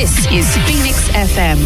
This is Phoenix FM.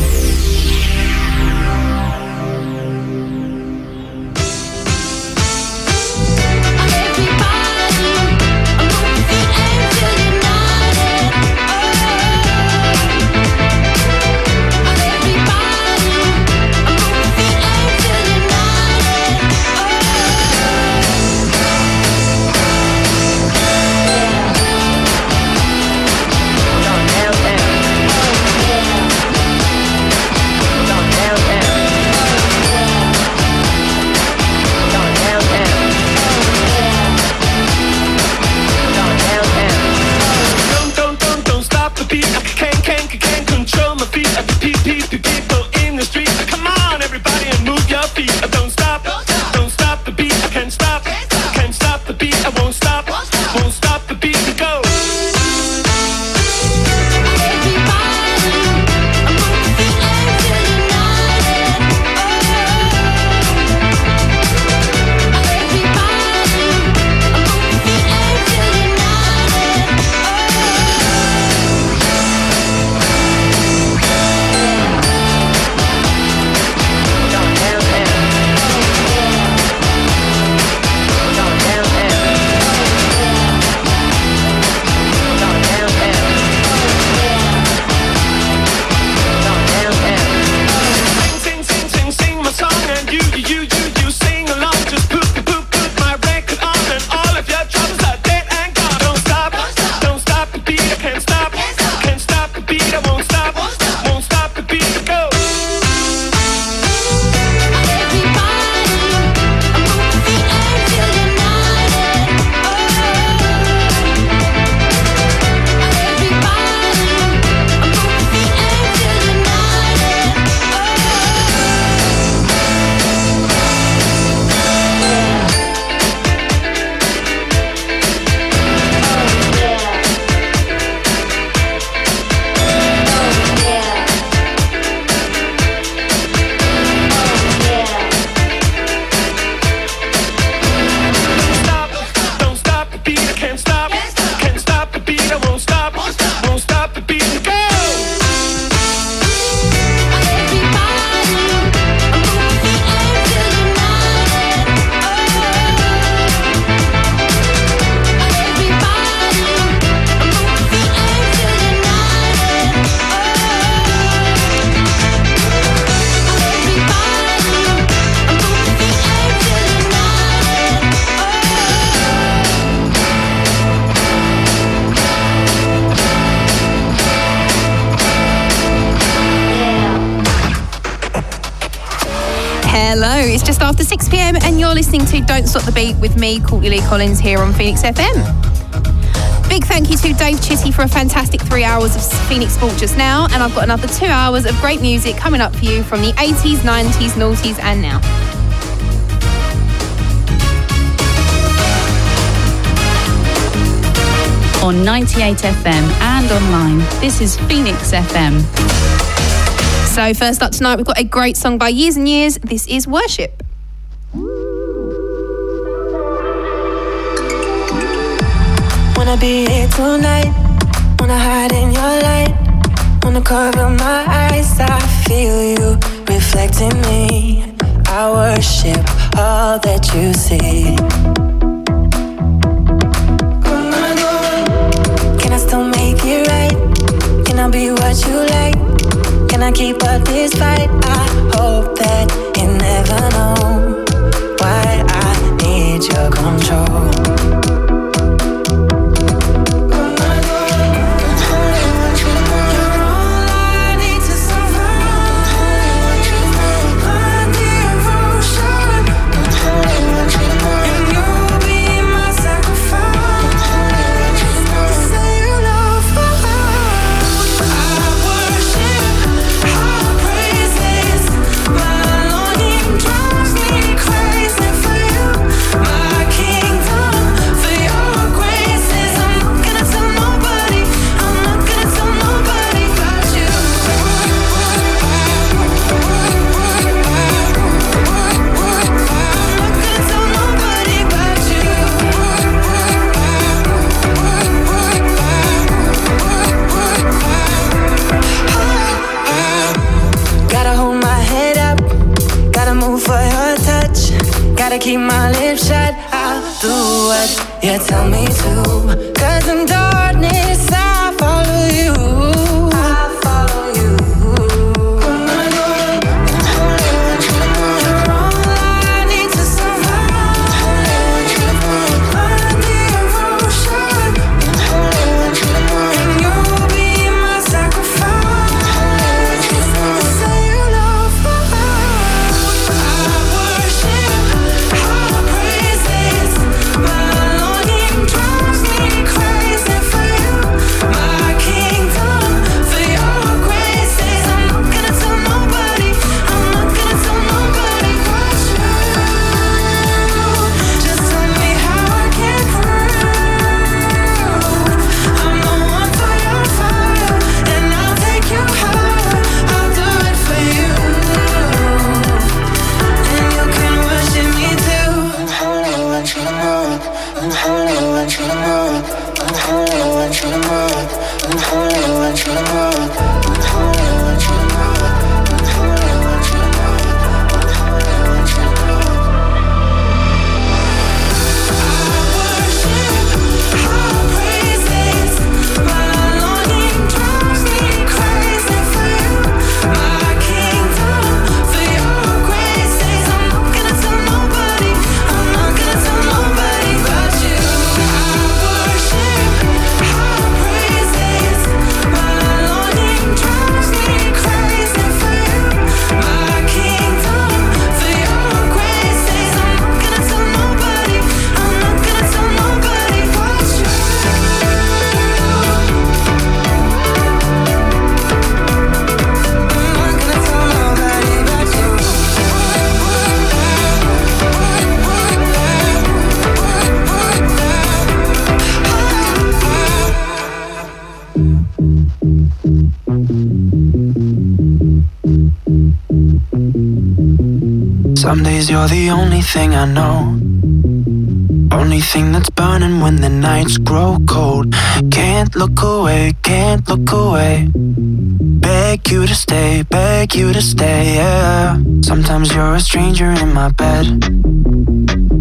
Don't Stop the Beat with me, Courtney Lee Collins, here on Phoenix FM. Big thank you to Dave Chitty for a fantastic three hours of Phoenix Sport just now, and I've got another two hours of great music coming up for you from the 80s, 90s, noughties, and now. On 98 FM and online, this is Phoenix FM. So, first up tonight, we've got a great song by Years and Years. This is Worship. Wanna be here tonight. Wanna hide in your light. Wanna cover my eyes. I feel you reflecting me. I worship all that you see. Can I still make it right? Can I be what you like? Can I keep up this fight? I hope that you never know why I need your control. Keep my lips shut. I'll do what you tell me to. Cause in darkness, you're the only thing I know. Only thing that's burning when the nights grow cold. Can't look away, can't look away. Beg you to stay, beg you to stay, yeah. Sometimes you're a stranger in my bed.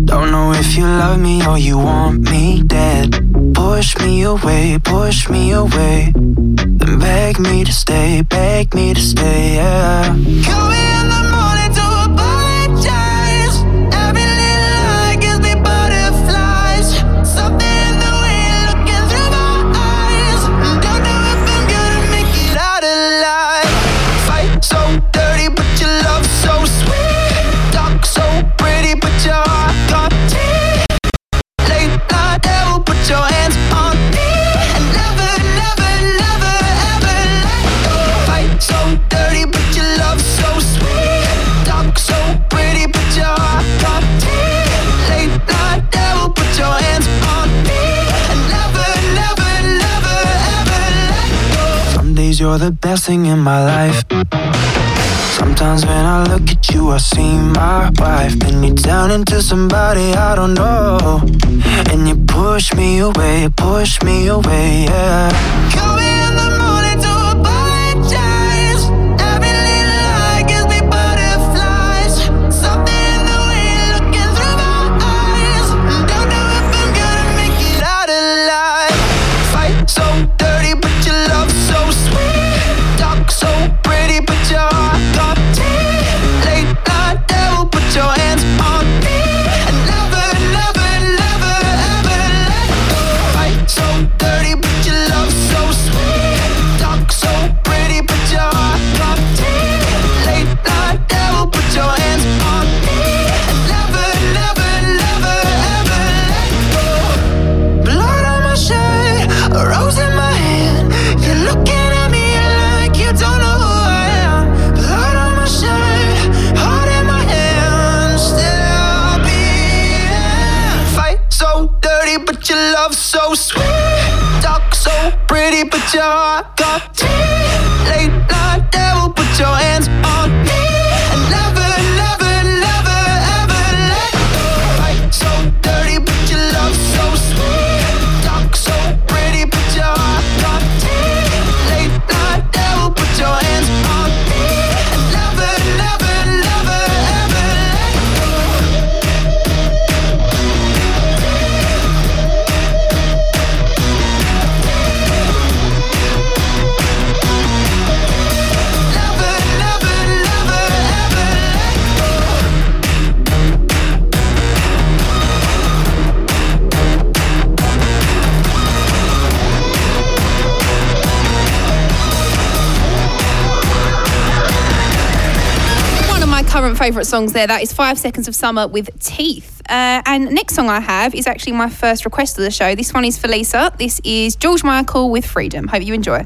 Don't know if you love me or you want me dead. Push me away, push me away. Then beg me to stay, beg me to stay, yeah. Call me in the morning you're the best thing in my life. Sometimes when I look at you, I see my wife. Then you turn into somebody I don't know. And you push me away, push me away, yeah. y'all. Favourite songs there. That is Five Seconds of Summer with Teeth. Uh, and next song I have is actually my first request of the show. This one is for Lisa. This is George Michael with Freedom. Hope you enjoy.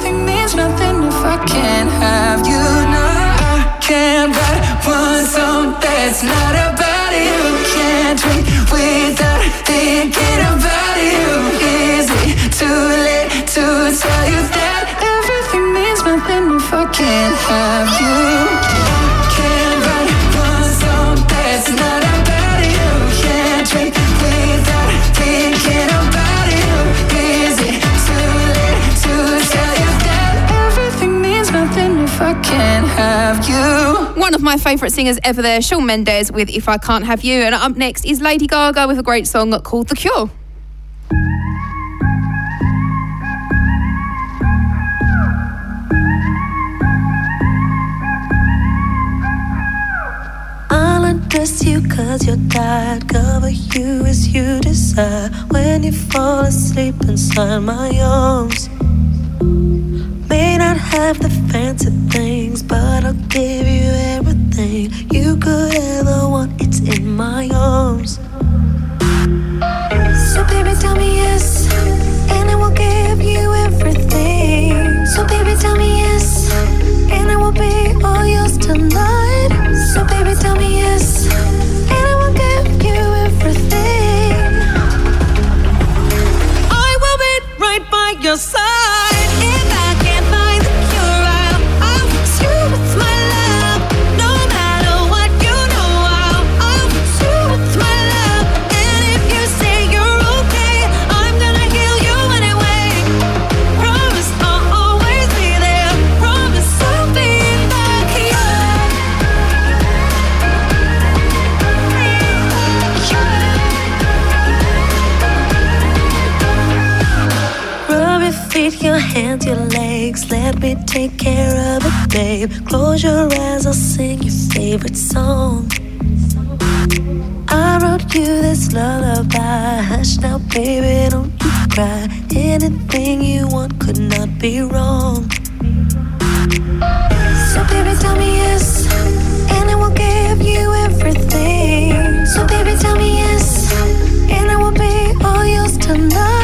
I can't have you. No, I can't write one song that's not about you. Can't drink without thinking about you. Is it too late to tell you that everything means nothing if I can't have you? One of my favourite singers ever there, Shawn Mendes with If I Can't Have You. And up next is Lady Gaga with a great song called The Cure. I'll undress you cause you're tired. Cover you as you desire. When you fall asleep inside my arms. Have the fancy things, but I'll give you everything you could ever want. It's in my arms. So, baby, tell me yes, and I will give you everything. So, baby, tell me yes, and I will be all yours tonight. So, baby, tell me yes, and I will give you everything. I will be right by your side. Me take care of it, babe. Close your eyes, I'll sing your favorite song. I wrote you this lullaby. Hush now, baby, don't you cry. Anything you want could not be wrong. So, baby, tell me yes, and I will give you everything. So, baby, tell me yes, and I will be all yours tonight.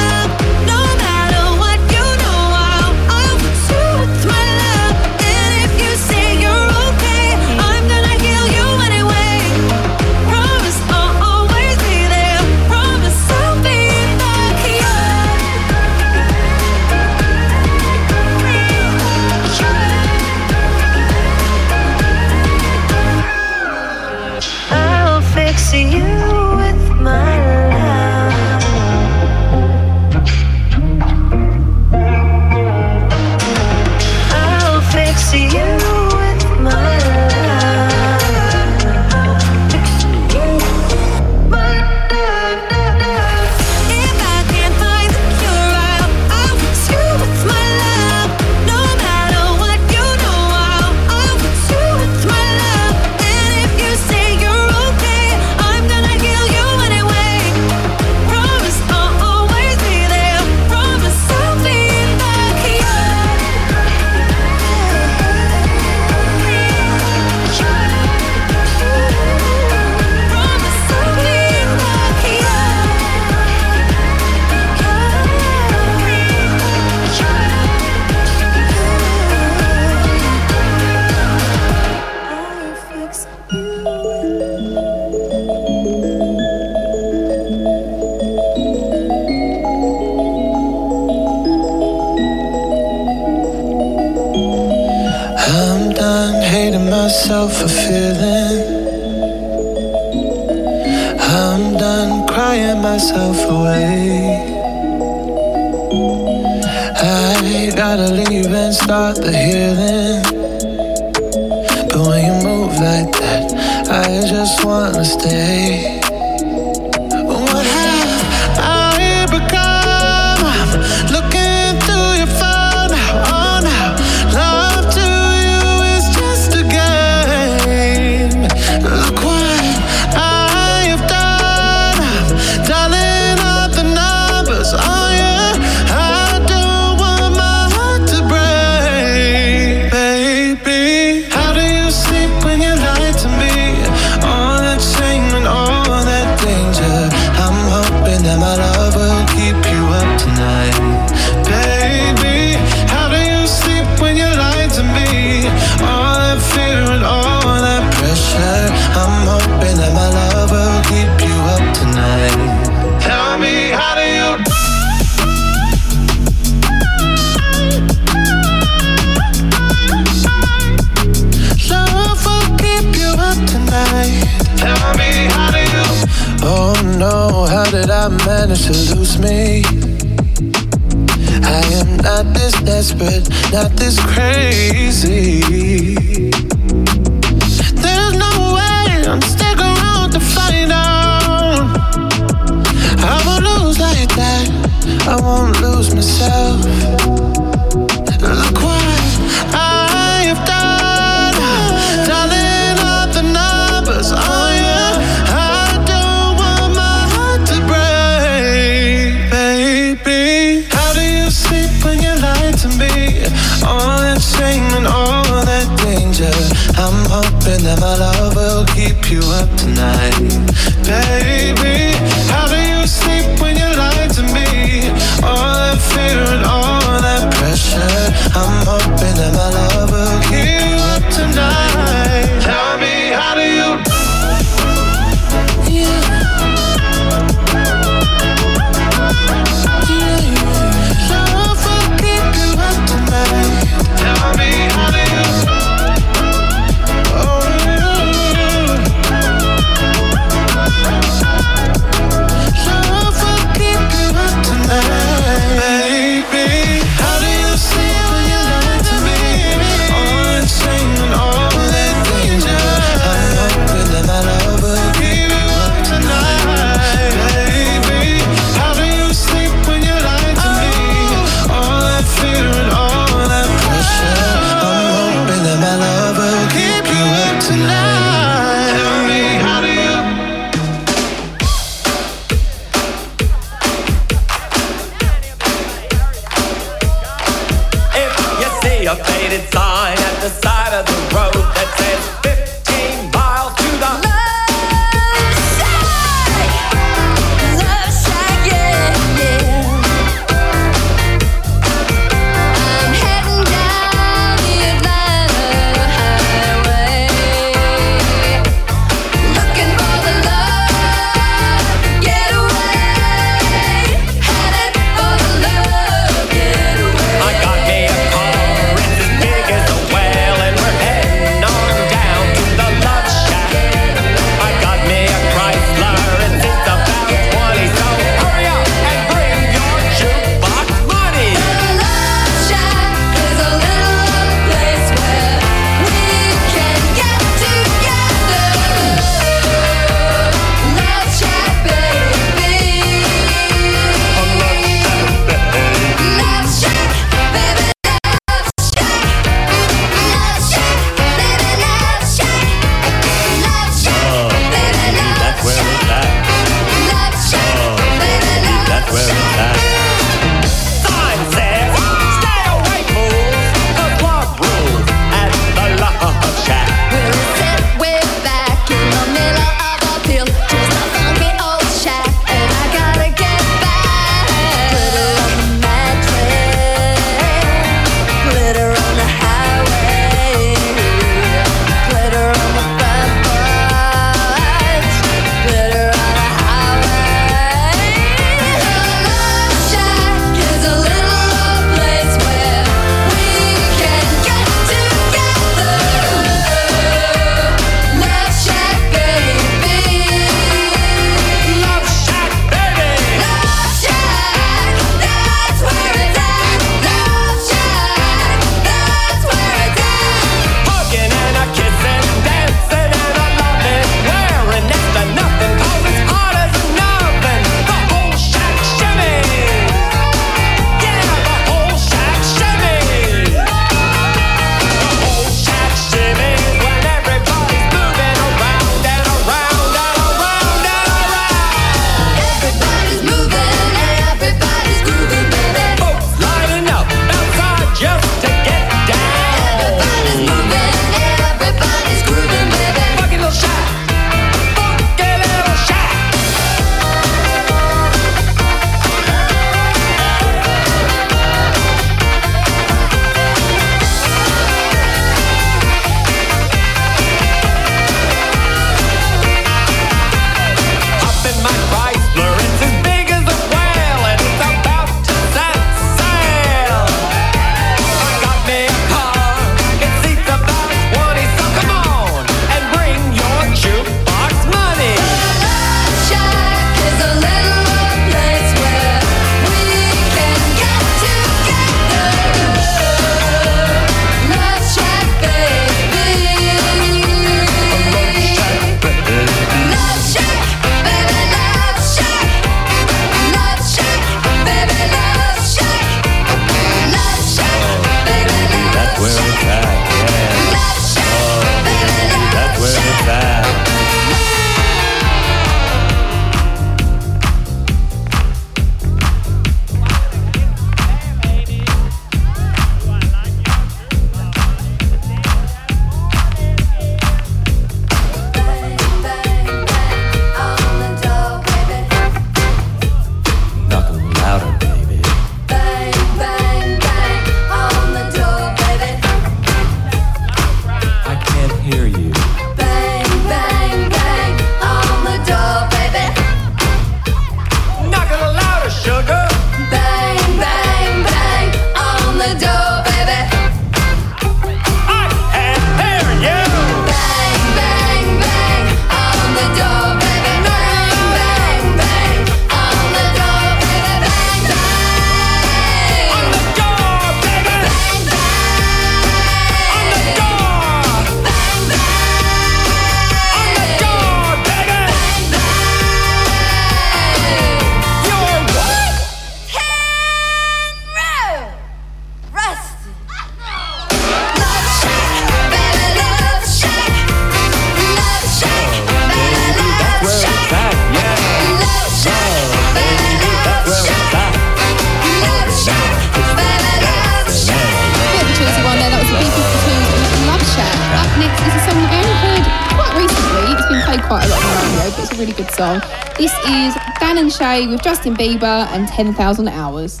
Justin Bieber and 10,000 Hours.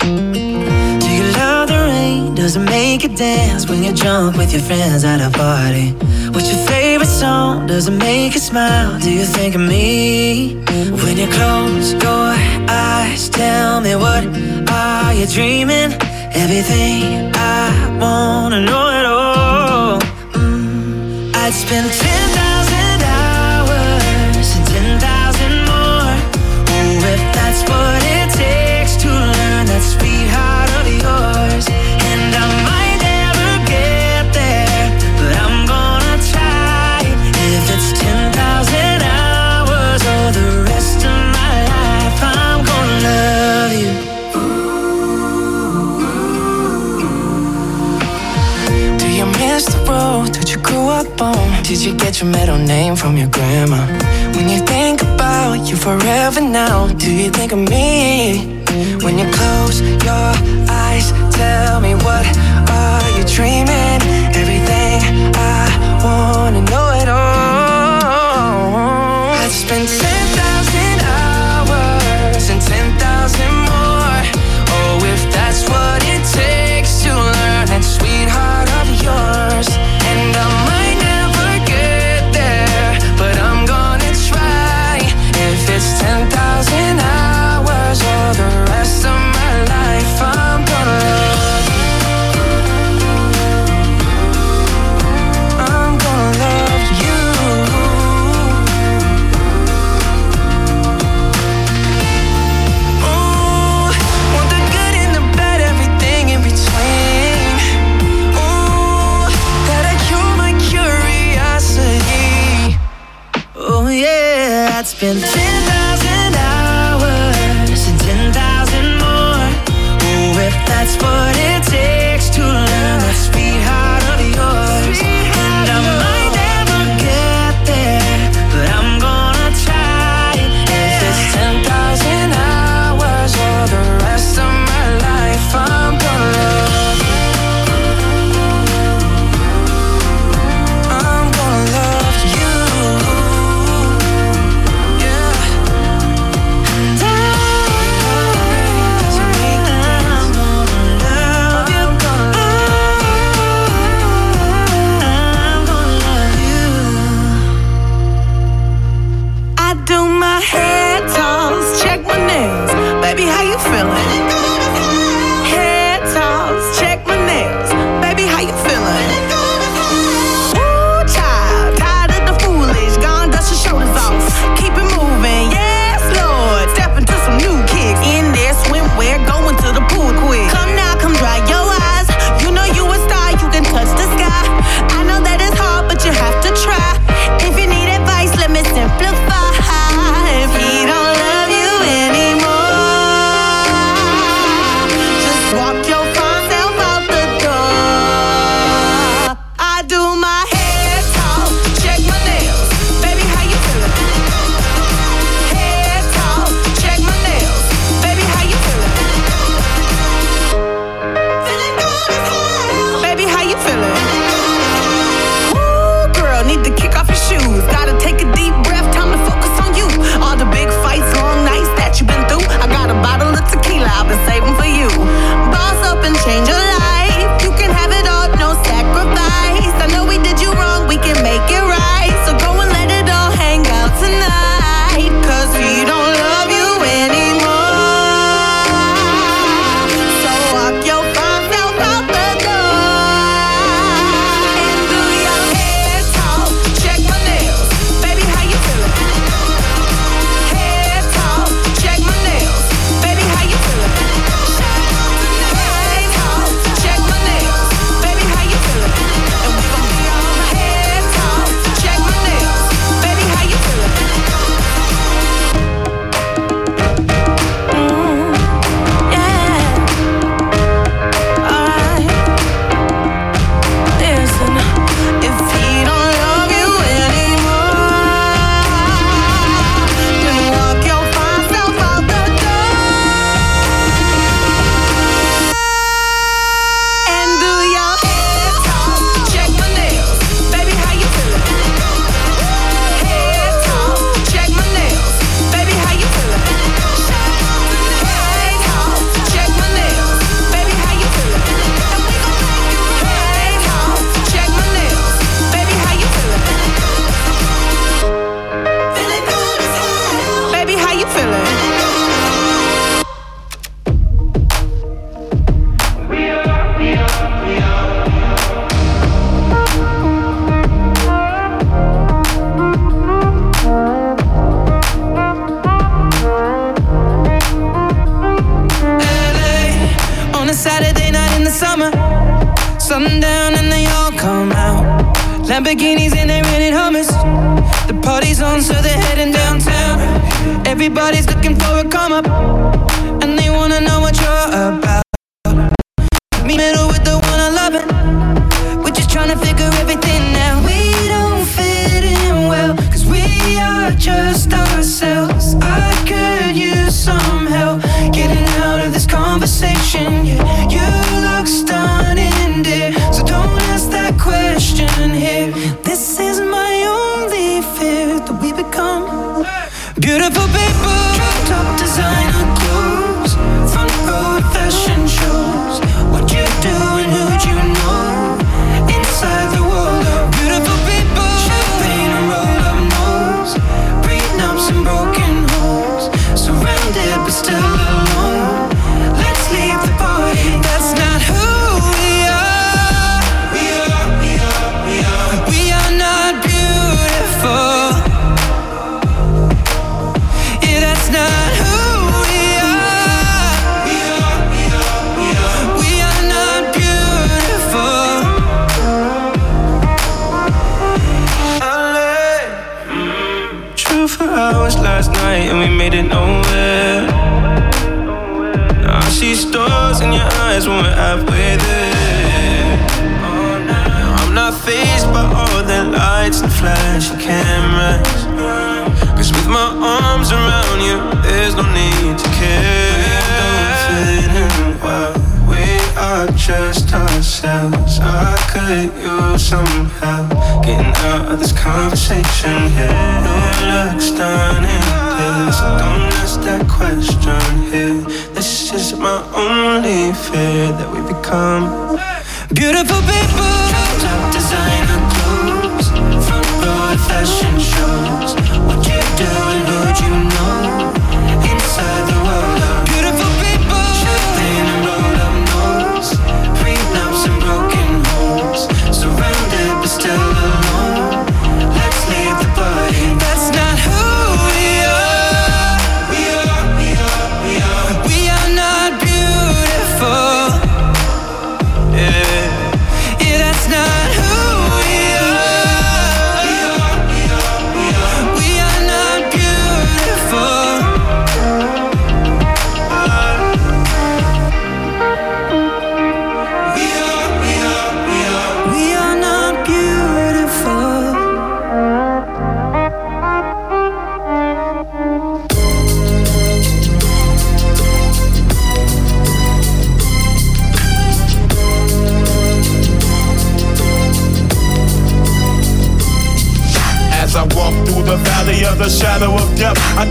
Do you love the rain? Does it make you dance when you're drunk with your friends at a party? What's your favorite song? Does it make you smile? Do you think of me? When you close your eyes, tell me what are you dreaming? Everything I wanna know it all. Mm, I'd spend 10,000 you the road that you grew up on? Did you get your middle name from your grandma? When you think about you forever now, do you think of me? When you close your eyes, tell me what are you dreaming? Everything I wanna know it all. Yeah,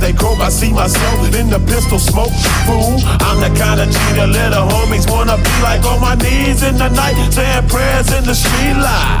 They croak, I see myself in the pistol smoke. Fool, I'm the kind of the little homies wanna be like on my knees in the night, saying prayers in the street light.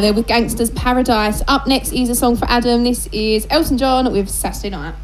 there with Gangsta's Paradise. Up next is a song for Adam. This is Elton John with Saturday Night.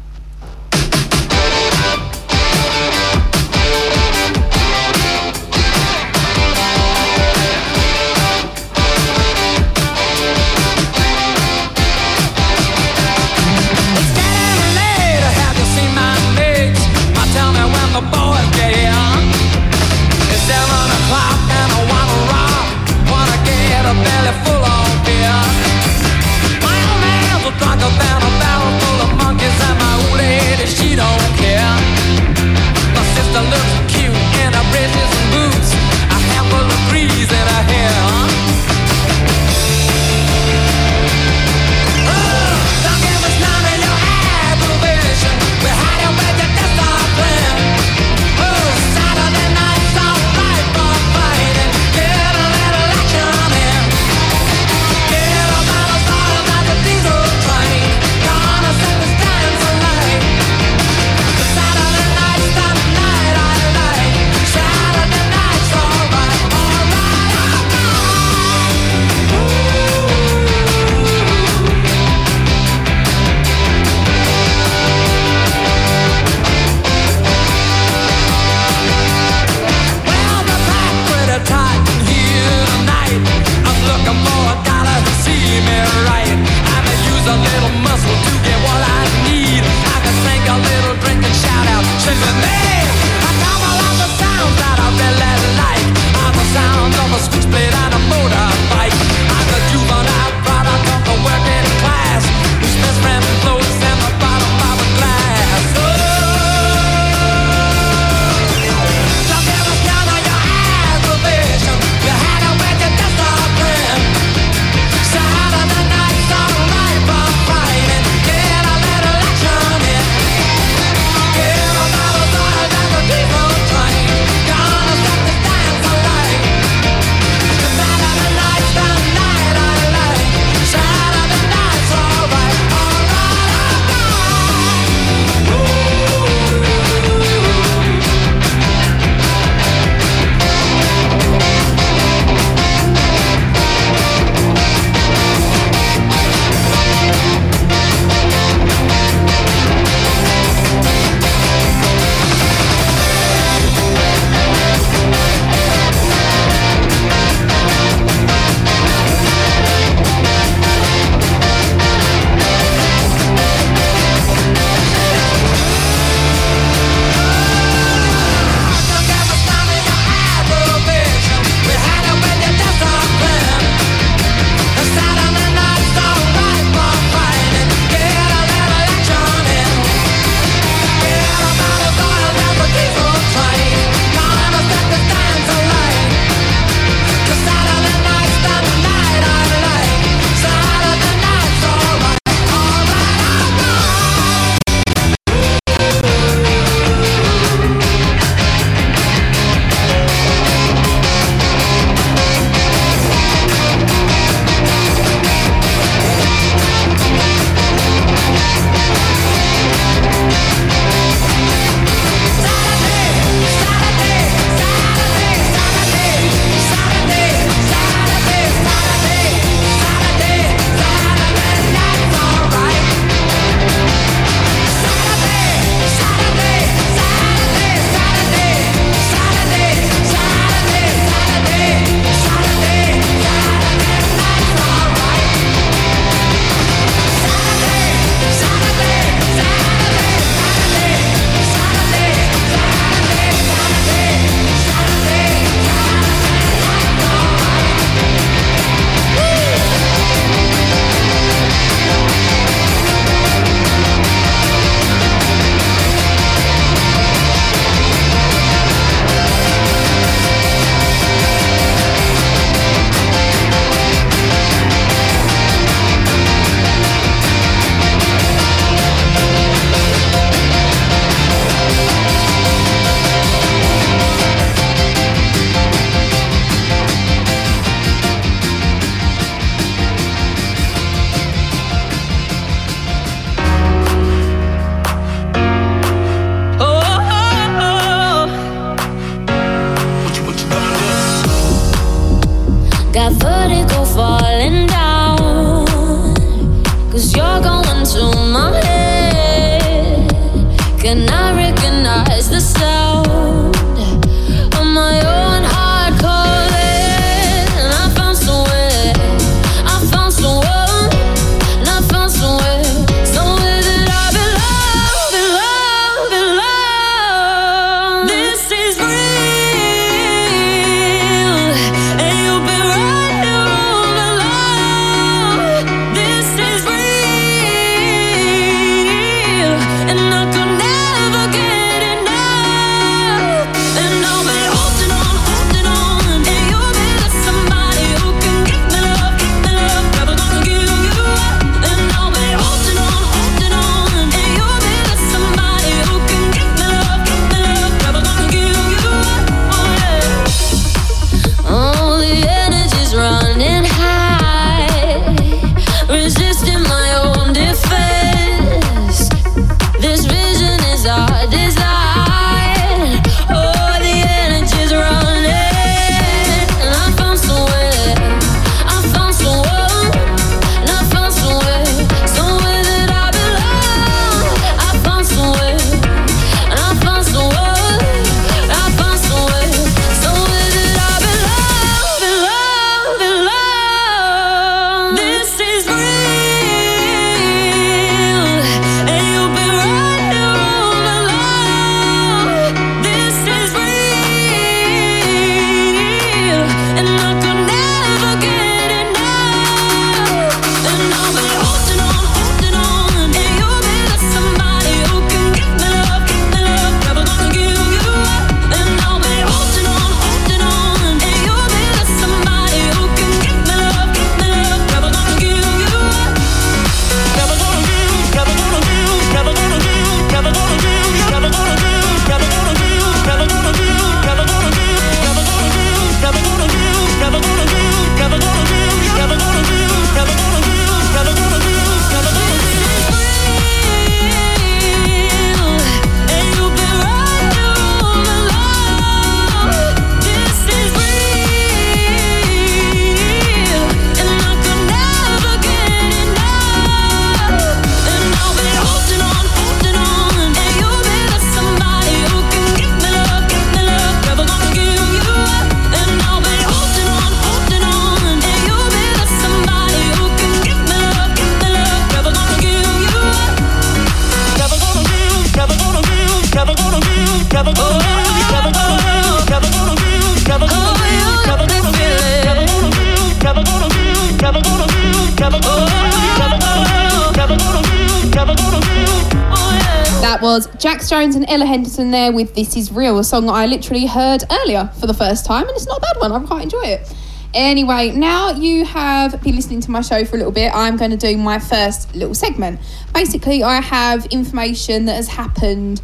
There with This Is Real, a song I literally heard earlier for the first time, and it's not a bad one. I quite enjoy it. Anyway, now you have been listening to my show for a little bit, I'm going to do my first little segment. Basically, I have information that has happened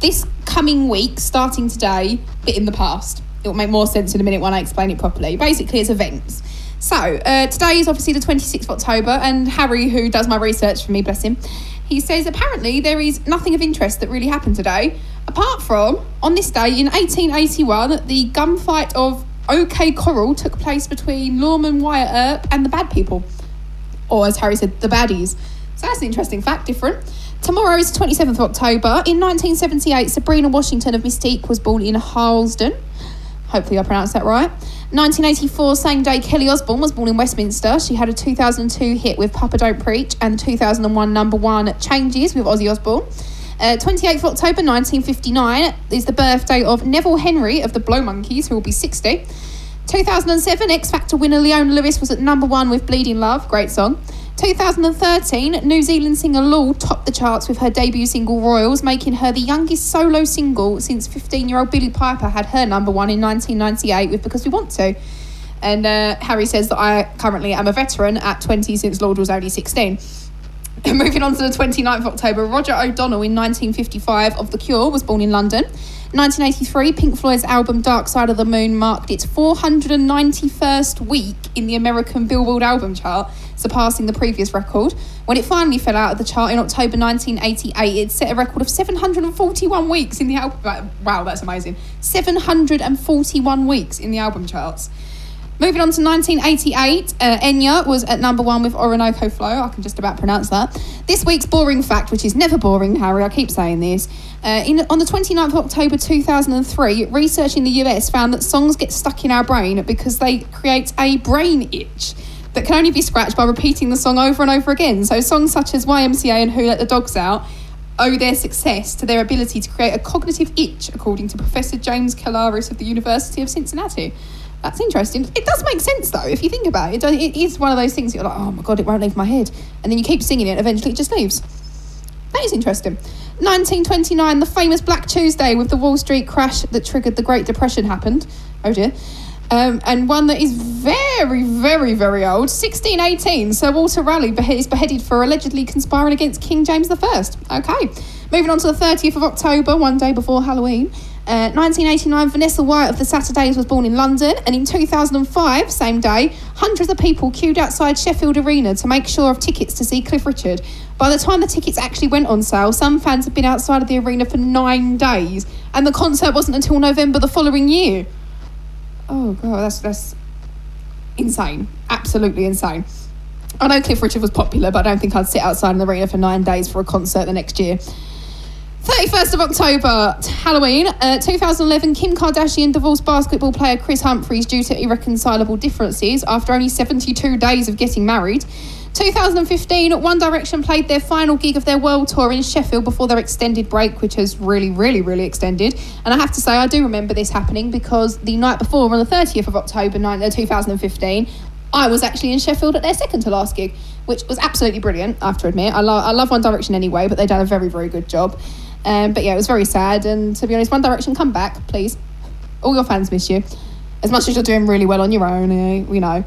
this coming week, starting today, but in the past. It will make more sense in a minute when I explain it properly. Basically, it's events. So, uh, today is obviously the 26th of October, and Harry, who does my research for me, bless him, he says apparently there is nothing of interest that really happened today, apart from on this day in 1881, the gunfight of OK Corral took place between Lorman Wyatt Earp and the Bad People, or as Harry said, the Baddies. So that's an interesting fact, different. Tomorrow is 27th of October. In 1978, Sabrina Washington of Mis-Teeq was born in Harlesden. Hopefully, I pronounced that right. 1984, same day, Kelly Osbourne was born in Westminster. She had a 2002 hit with Papa Don't Preach and 2001 number one Changes with Ozzy Osbourne. Uh, 28th of October 1959 is the birthday of Neville Henry of the Blow Monkeys, who will be 60. 2007, X Factor winner Leona Lewis was at number one with Bleeding Love, great song. 2013, New Zealand singer Lorde topped the charts with her debut single Royals, making her the youngest solo single since 15 year old Billie Piper had her number one in 1998 with Because We Want To. And uh, Harry says that I currently am a veteran at 20 since Lorde was only 16. Moving on to the 29th of October, Roger O'Donnell in 1955 of The Cure was born in London. 1983, Pink Floyd's album Dark Side of the Moon marked its 491st week in the American Billboard album chart, surpassing the previous record. When it finally fell out of the chart in October 1988, it set a record of 741 weeks in the album. Wow, that's amazing. 741 weeks in the album charts. Moving on to 1988, uh, Enya was at number one with Orinoco Flow. I can just about pronounce that. This week's boring fact, which is never boring, Harry, I keep saying this. Uh, in, on the 29th of October 2003, research in the US found that songs get stuck in our brain because they create a brain itch that can only be scratched by repeating the song over and over again. So songs such as YMCA and Who Let the Dogs Out owe their success to their ability to create a cognitive itch, according to Professor James Kellaris of the University of Cincinnati. That's interesting. It does make sense though, if you think about it. It is one of those things you're like, oh my god, it won't leave my head. And then you keep singing it, eventually it just leaves. That is interesting. 1929, the famous Black Tuesday with the Wall Street crash that triggered the Great Depression happened. Oh dear. Um, and one that is very, very, very old, 1618. Sir Walter Raleigh is beheaded for allegedly conspiring against King James I. Okay. Moving on to the 30th of October, one day before Halloween. Uh, 1989, Vanessa White of the Saturdays was born in London, and in 2005, same day, hundreds of people queued outside Sheffield Arena to make sure of tickets to see Cliff Richard. By the time the tickets actually went on sale, some fans had been outside of the arena for nine days, and the concert wasn't until November the following year. Oh god, that's that's insane. Absolutely insane. I know Cliff Richard was popular, but I don't think I'd sit outside an arena for nine days for a concert the next year. 31st of October, Halloween, uh, 2011, Kim Kardashian divorced basketball player Kris Humphries due to irreconcilable differences after only 72 days of getting married. 2015, One Direction played their final gig of their world tour in Sheffield before their extended break, which has really, really, really extended. And I have to say, I do remember this happening because the night before, on the 30th of October, nine- uh, 2015, I was actually in Sheffield at their second to last gig, which was absolutely brilliant, I have to admit. I, lo- I love One Direction anyway, but they've done a very, very good job. Um, but yeah, it was very sad. And to be honest, One Direction, come back, please. All your fans miss you. As much as you're doing really well on your own, we know.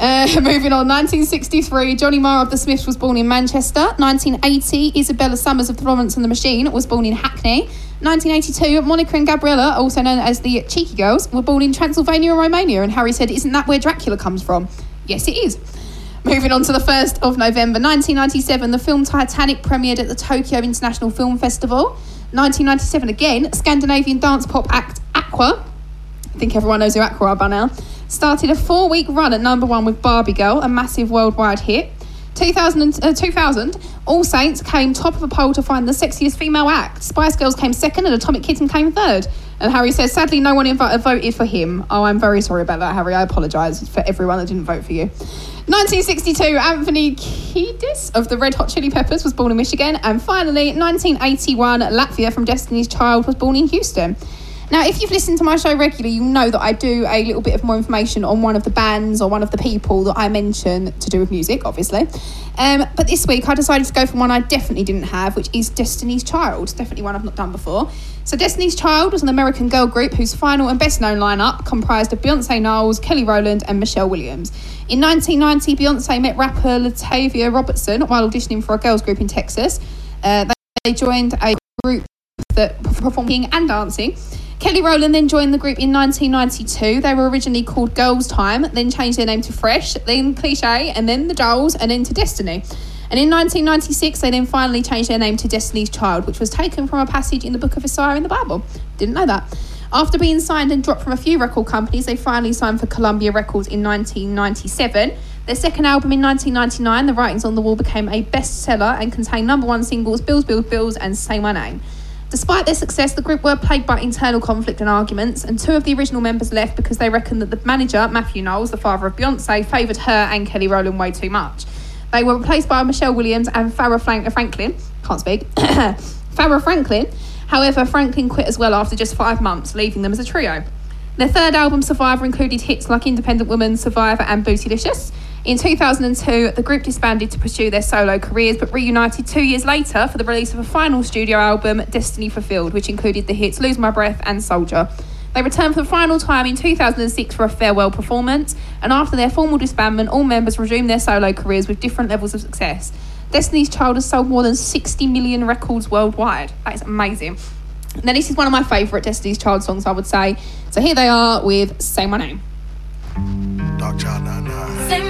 Uh, moving on, 1963, Johnny Marr of the Smiths was born in Manchester. 1980, Isabella Summers of Florence and the Machine was born in Hackney. 1982, Monica and Gabriella, also known as the Cheeky Girls, were born in Transylvania, Romania. And Harry said, Isn't that where Dracula comes from? Yes, it is. Moving on to the 1st of November 1997, the film Titanic premiered at the Tokyo International Film Festival. 1997 again, Scandinavian dance pop act Aqua, I think everyone knows who Aqua are by now, started a four week run at number one with Barbie Girl, a massive worldwide hit. 2000, uh, 2000, All Saints came top of a poll to find the sexiest female act. Spice Girls came second and Atomic Kitten came third. And Harry says, sadly, no one invi- voted for him. Oh, I'm very sorry about that, Harry. I apologise for everyone that didn't vote for you. 1962, Anthony Kiedis of the Red Hot Chili Peppers was born in Michigan. And finally, 1981, LaTavia from Destiny's Child was born in Houston. Now, if you've listened to my show regularly, you know that I do a little bit of more information on one of the bands or one of the people that I mention to do with music, obviously. Um, but this week, I decided to go for one I definitely didn't have, which is Destiny's Child. Definitely one I've not done before. So, Destiny's Child was an American girl group whose final and best known lineup comprised of Beyonce Knowles, Kelly Rowland, and Michelle Williams. In 1990, Beyonce met rapper LaTavia Robertson while auditioning for a girls group in Texas. Uh, they- they joined a group that performing and dancing. Kelly Rowland then joined the group in 1992. They were originally called Girls Tyme, then changed their name to Fresh, then Cliche, and then The Dolls, and then to Destiny. And in 1996, they then finally changed their name to Destiny's Child, which was taken from a passage in the book of Isaiah in the Bible. Didn't know that. After being signed and dropped from a few record companies, they finally signed for Columbia Records in 1997. Their second album in 1999, The Writings on the Wall, became a bestseller and contained number one singles Bills, Bills, Bills, and Say My Name. Despite their success, the group were plagued by internal conflict and arguments, and two of the original members left because they reckoned that the manager, Matthew Knowles, the father of Beyonce, favoured her and Kelly Rowland way too much. They were replaced by Michelle Williams and Farrah Frank- uh, Franklin. Can't speak. Farrah Franklin. However, Franklin quit as well after just five months, leaving them as a trio. Their third album, Survivor, included hits like Independent Woman, Survivor, and Bootylicious. In 2002, the group disbanded to pursue their solo careers, but reunited two years later for the release of a final studio album, Destiny Fulfilled, which included the hits Lose My Breath and Soldier. They returned for the final time in 2006 for a farewell performance, and after their formal disbandment, all members resumed their solo careers with different levels of success. Destiny's Child has sold more than 60 million records worldwide. That is amazing. Now, this is one of my favourite Destiny's Child songs, I would say. So here they are with Say My Name. Darkchild 99.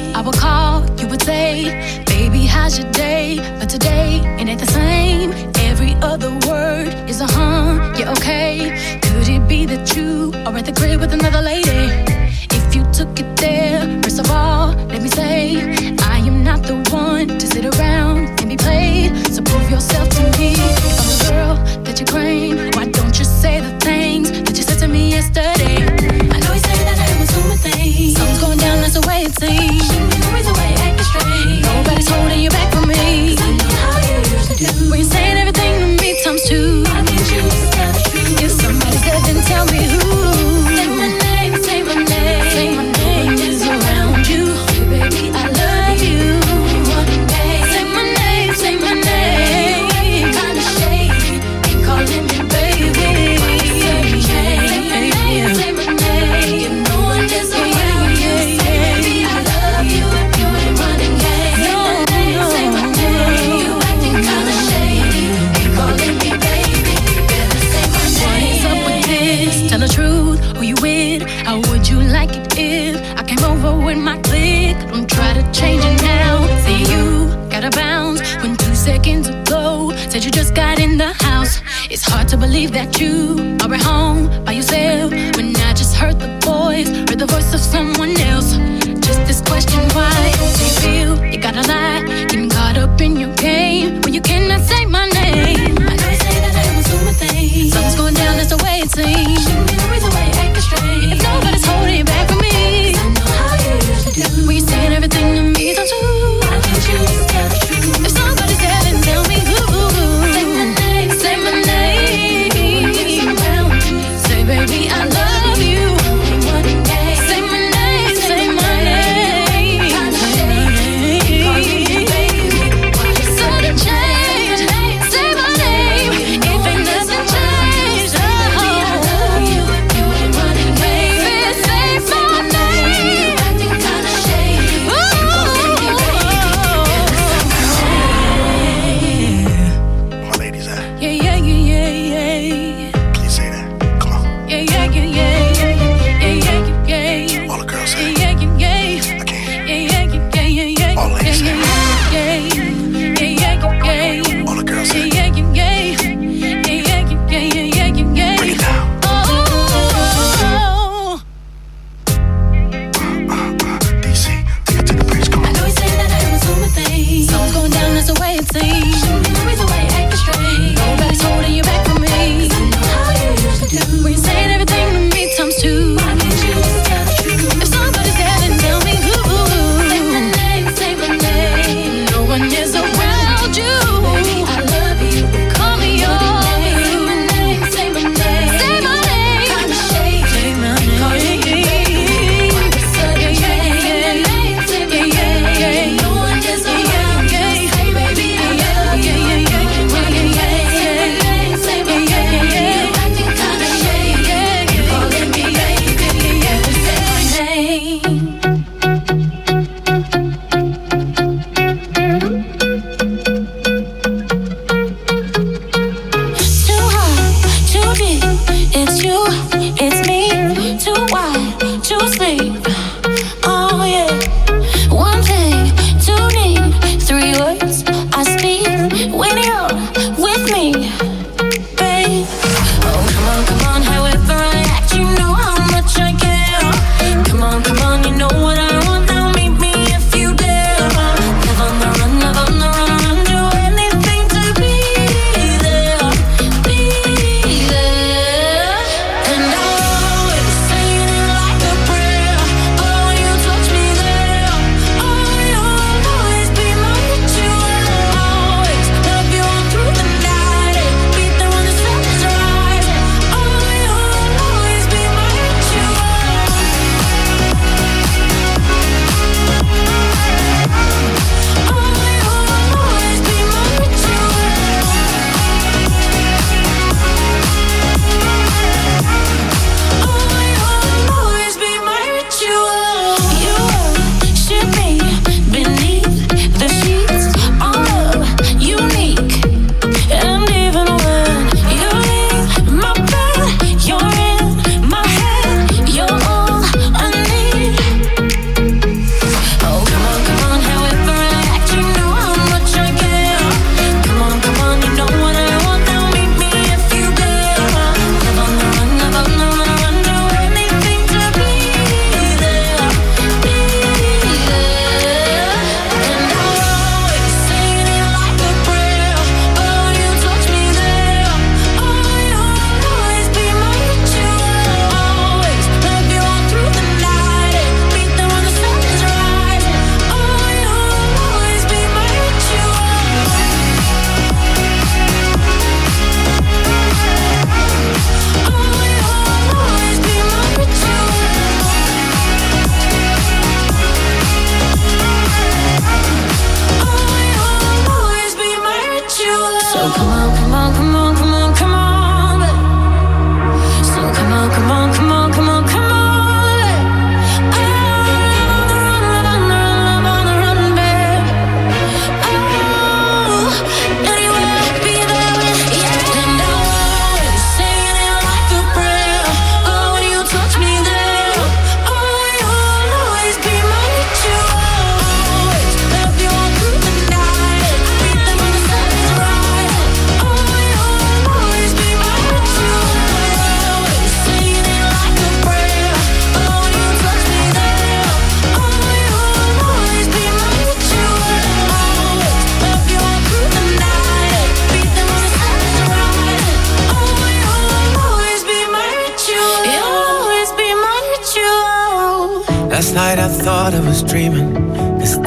I would call, you would say, baby, how's your day? But today, it ain't the same. Every other word is a huh, yeah, okay. Could it be that you are at the crib with another lady? If you took it there, first of all, let me say, I am not the one to sit around and be played. So prove yourself to me. I'm the girl that you claim, why don't you say the things that you said to me yesterday? That's the way it seems. Reason why you're acting strange. Nobody's holding you back from me. I know how you used to do. When you're saying everything to me times two. I need you to tell the truth. If somebody's dead, then tell me It's hard to believe that you are at home by yourself when I just heard the voice, heard the voice of someone else. Just this question, why do you feel you gotta lie? Getting caught up in your game when you cannot say my name. I know you say that I was doing things. Something's going down, that's the way it seems.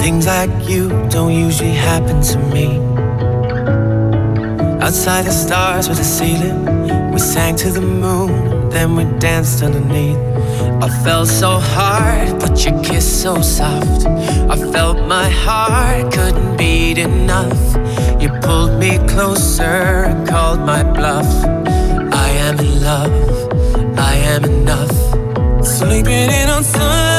Things like you don't usually happen to me. Outside the stars with the ceiling, we sang to the moon, then we danced underneath. I felt so hard, but your kiss so soft. I felt my heart couldn't beat enough. You pulled me closer, called my bluff. I am in love, I am enough. Sleeping in on Sunday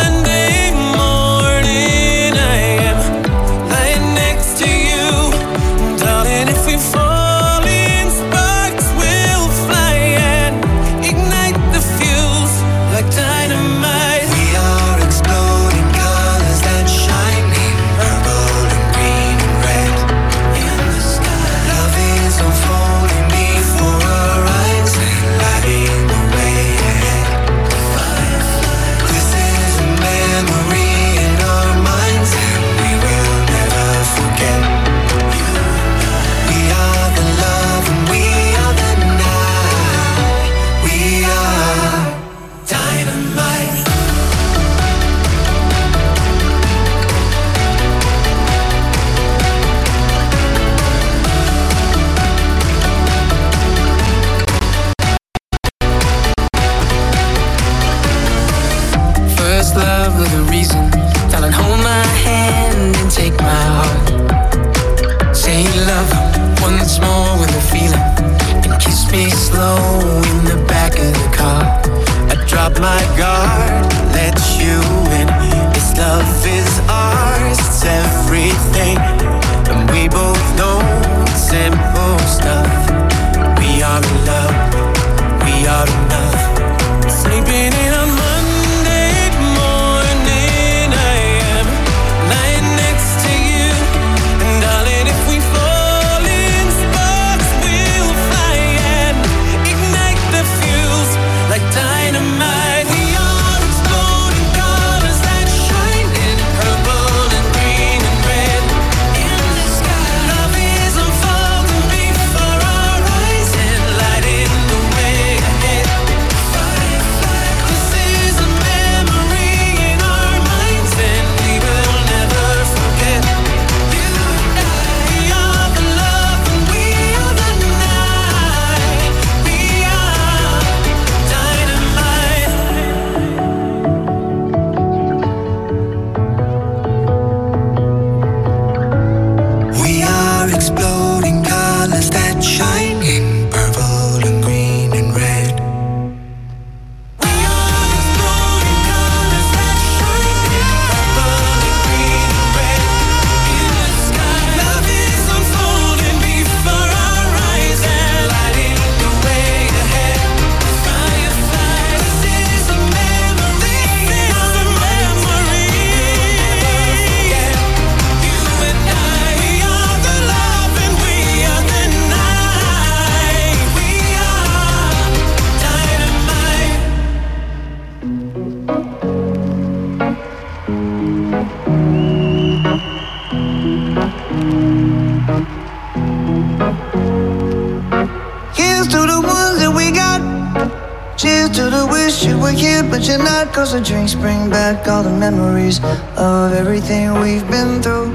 Cause the drinks bring back all the memories of everything we've been through.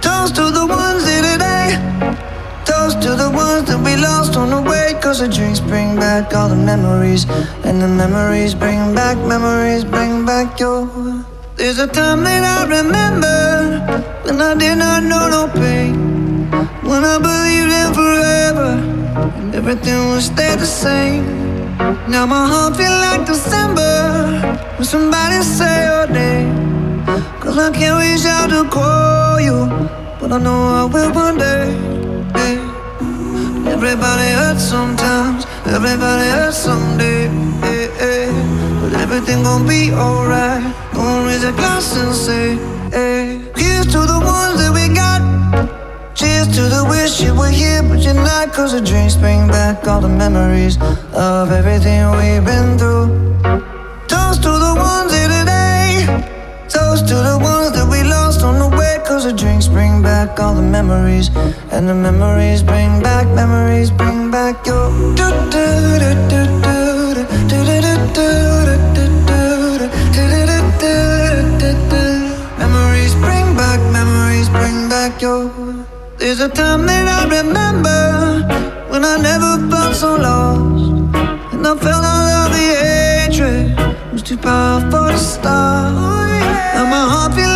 Toast to the ones here today. Toast to the ones that we lost on the way. Cause the drinks bring back all the memories. And the memories bring back, memories bring back your. There's a time that I remember when I did not know no pain. When I believed in forever and everything would stay the same. Now my heart feel like December when somebody say your name. Cause I can't reach out to call you, but I know I will one day. yeah. Everybody hurts sometimes, everybody hurts someday. yeah, yeah. But everything gon' be alright. Gonna raise a glass and say, hey. Here's to the ones that we got. Cheers to the wish you were here, but you're not. Cause the drinks bring back all the memories of everything we've been through. bring back all the memories, and the memories bring back memories, bring back your. Memories bring back memories, bring back your. There's a time that I remember when I never felt so lost, and I felt all of the hatred was too powerful to stop. Now my heart feels.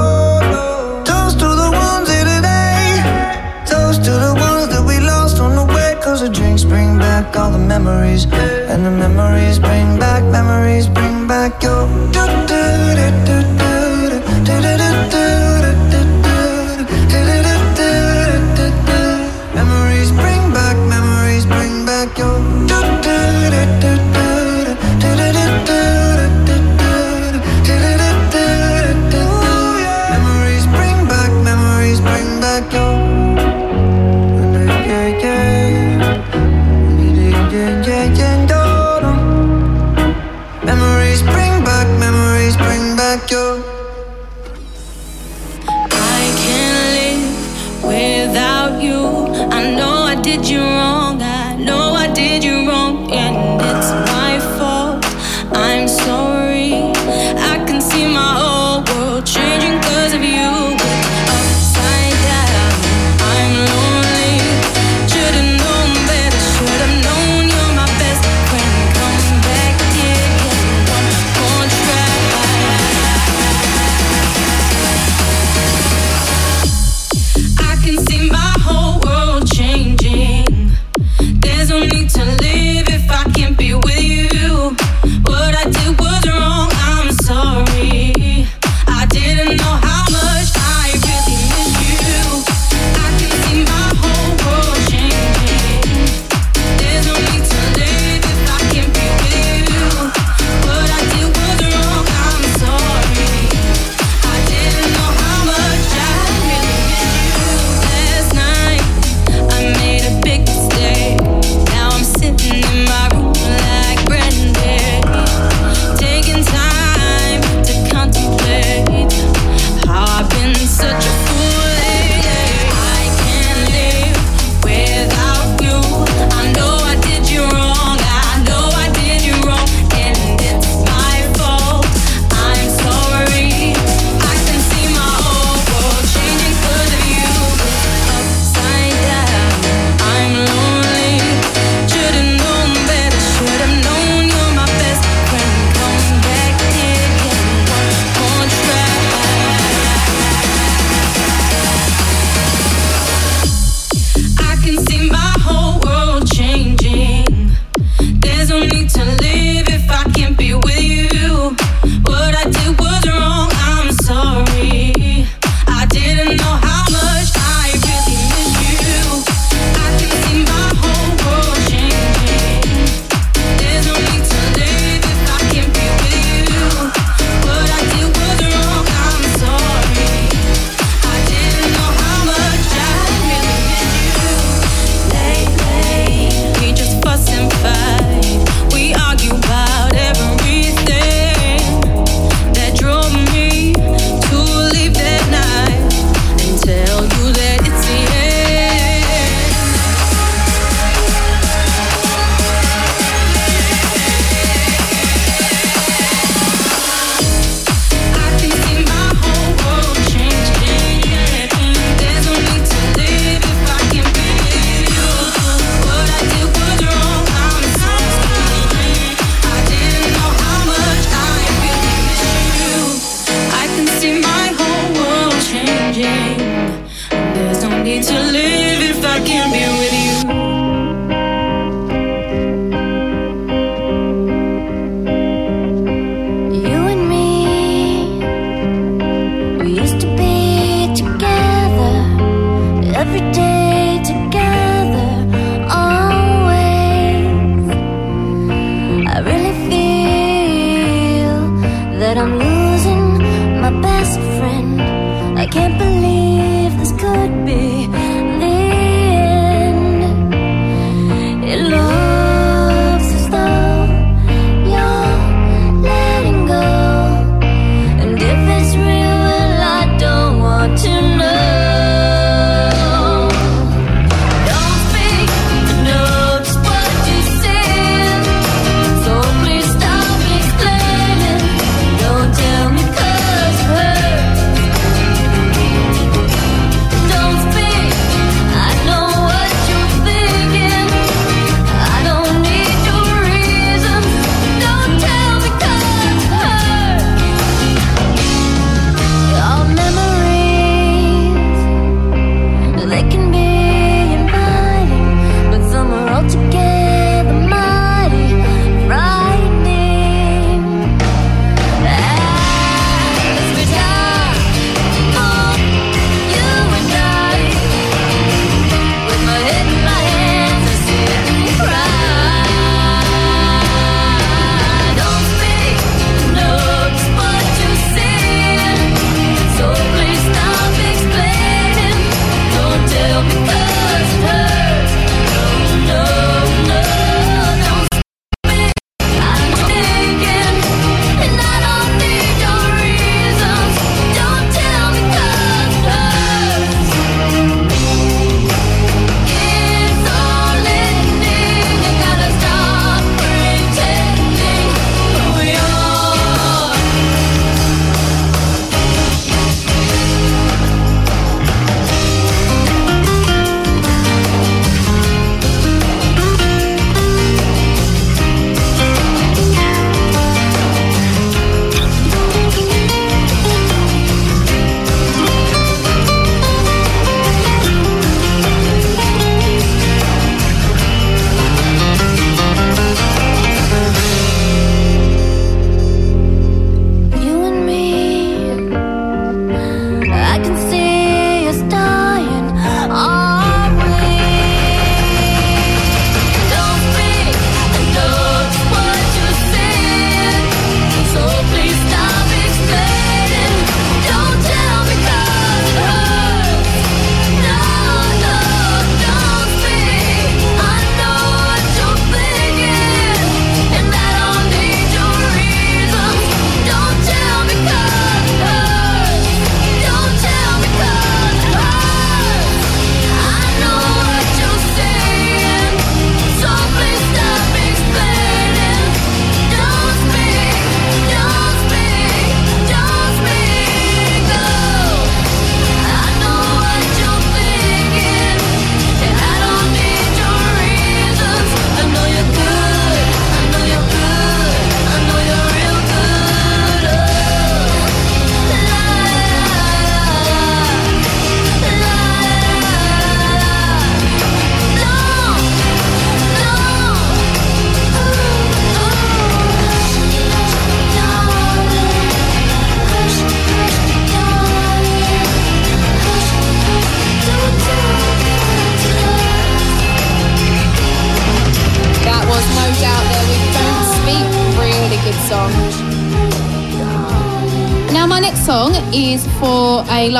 all the memories, and the memories bring back memories, bring back your.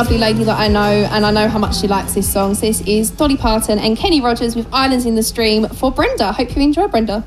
lovely lady that I know, and I know how much she likes this song. So this is Dolly Parton and Kenny Rogers with Islands in the Stream for Brenda. Hope you enjoy, Brenda.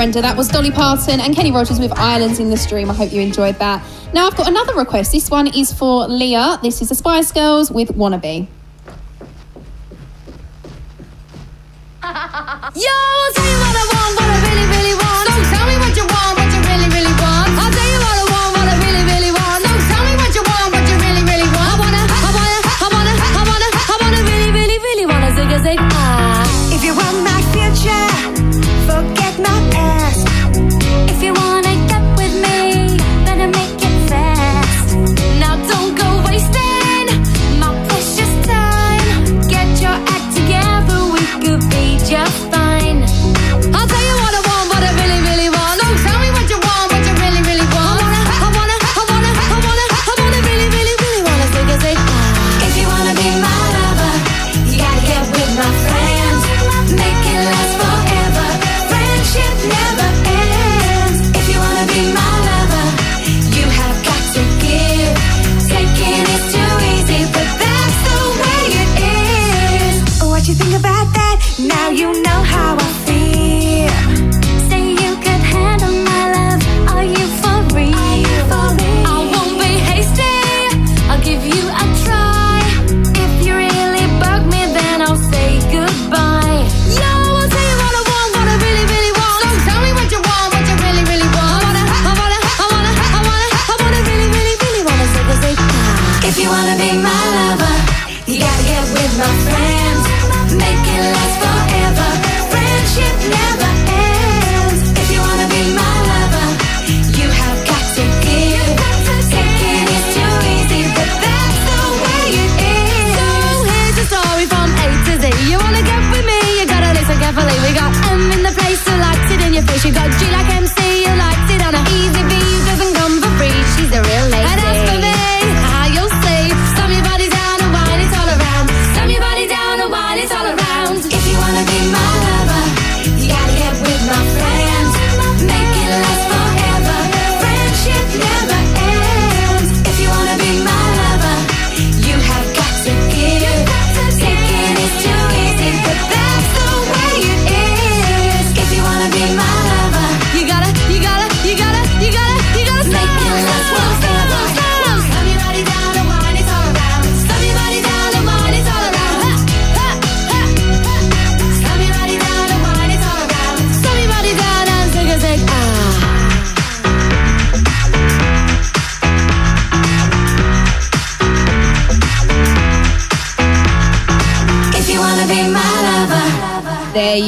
Brenda. That was Dolly Parton and Kenny Rogers with Islands in the Stream. I hope you enjoyed that. Now I've got another request. This one is for Leah. This is the Spice Girls with Wannabe. Yo,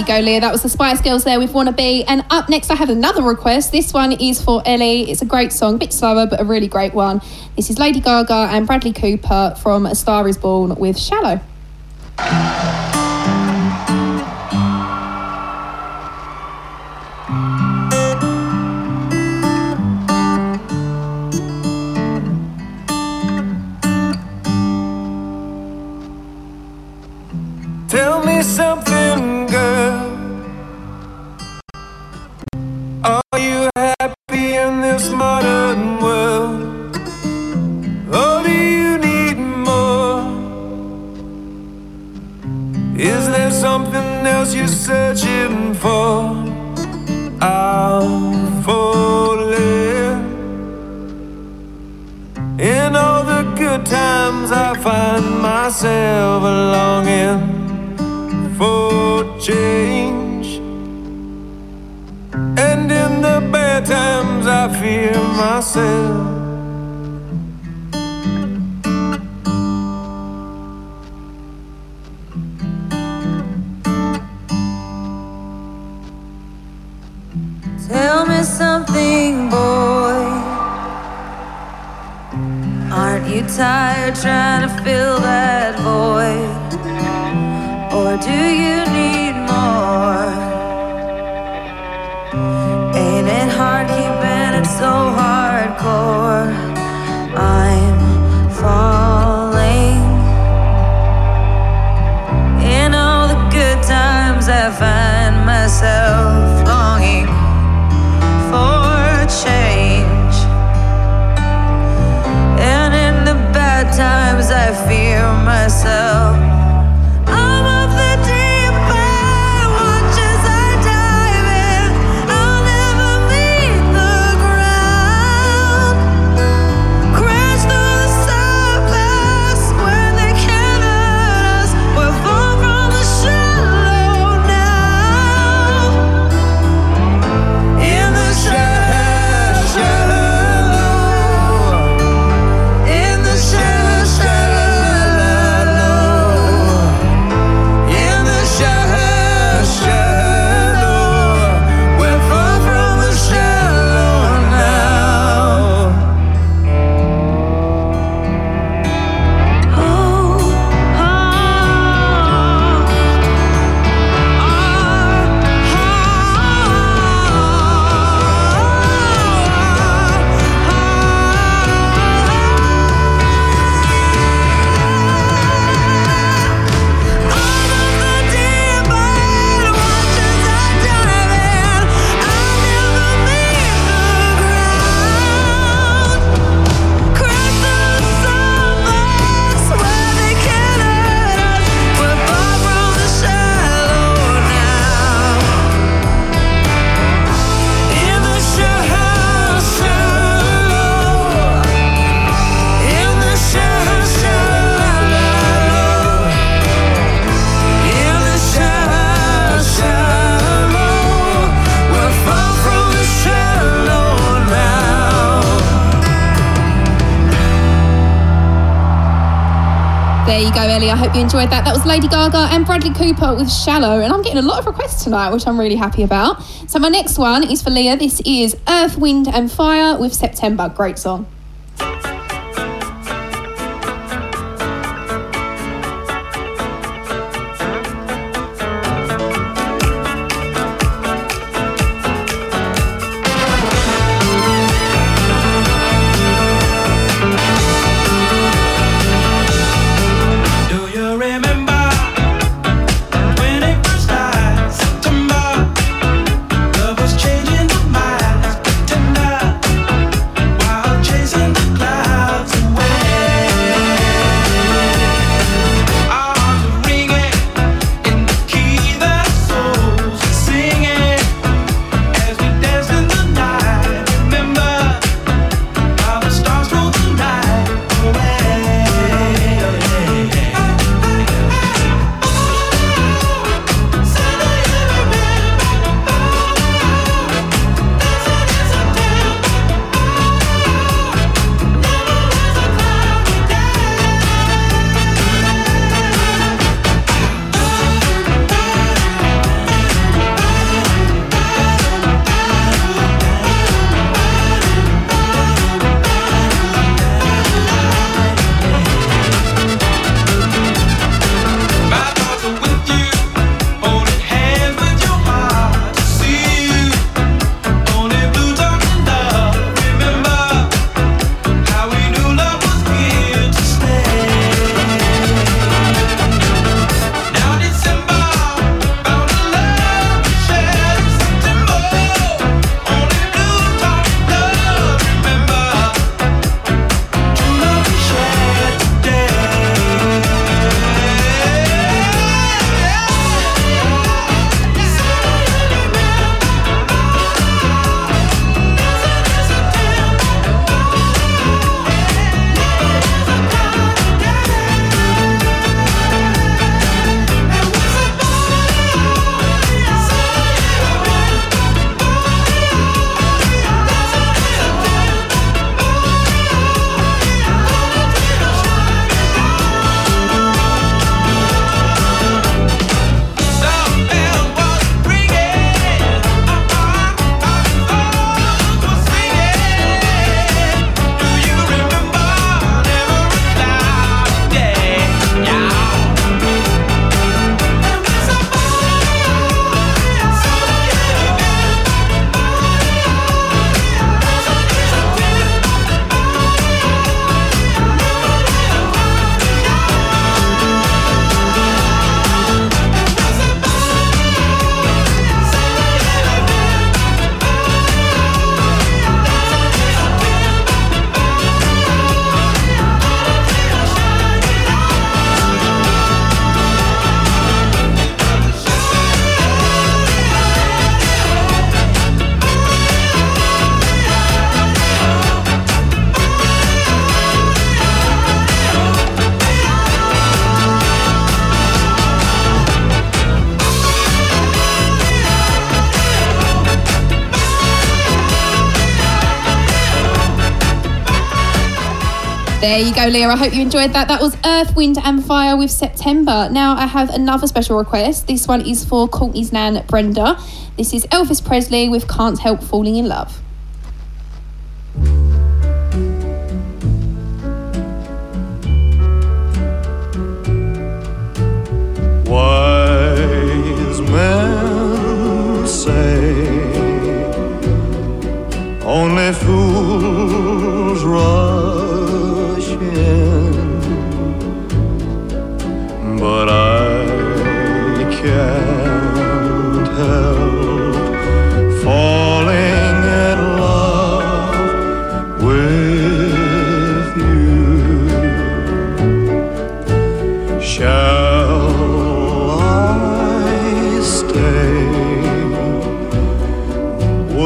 you go, Leah. That was the Spice Girls there with Wannabe. And up next, I have another request. This one is for Ellie. It's a great song, a bit slower, but a really great one. This is Lady Gaga and Bradley Cooper from A Star is Born with Shallow. Good times, I find myself longing for change. And in the bad times, I fear myself. Tired trying to fill that void? Or do you need more? Ain't it hard keeping it so hardcore? I hope you enjoyed that. That was Lady Gaga and Bradley Cooper with Shallow. And I'm getting a lot of requests tonight, which I'm really happy about. So my next one is for Leah. This is Earth, Wind and Fire with September. Great song. There you go, Leah. I hope you enjoyed that. That was Earth, Wind and Fire with September. Now I have another special request. This one is for Courtney's nan, Brenda. This is Elvis Presley with Can't Help Falling in Love.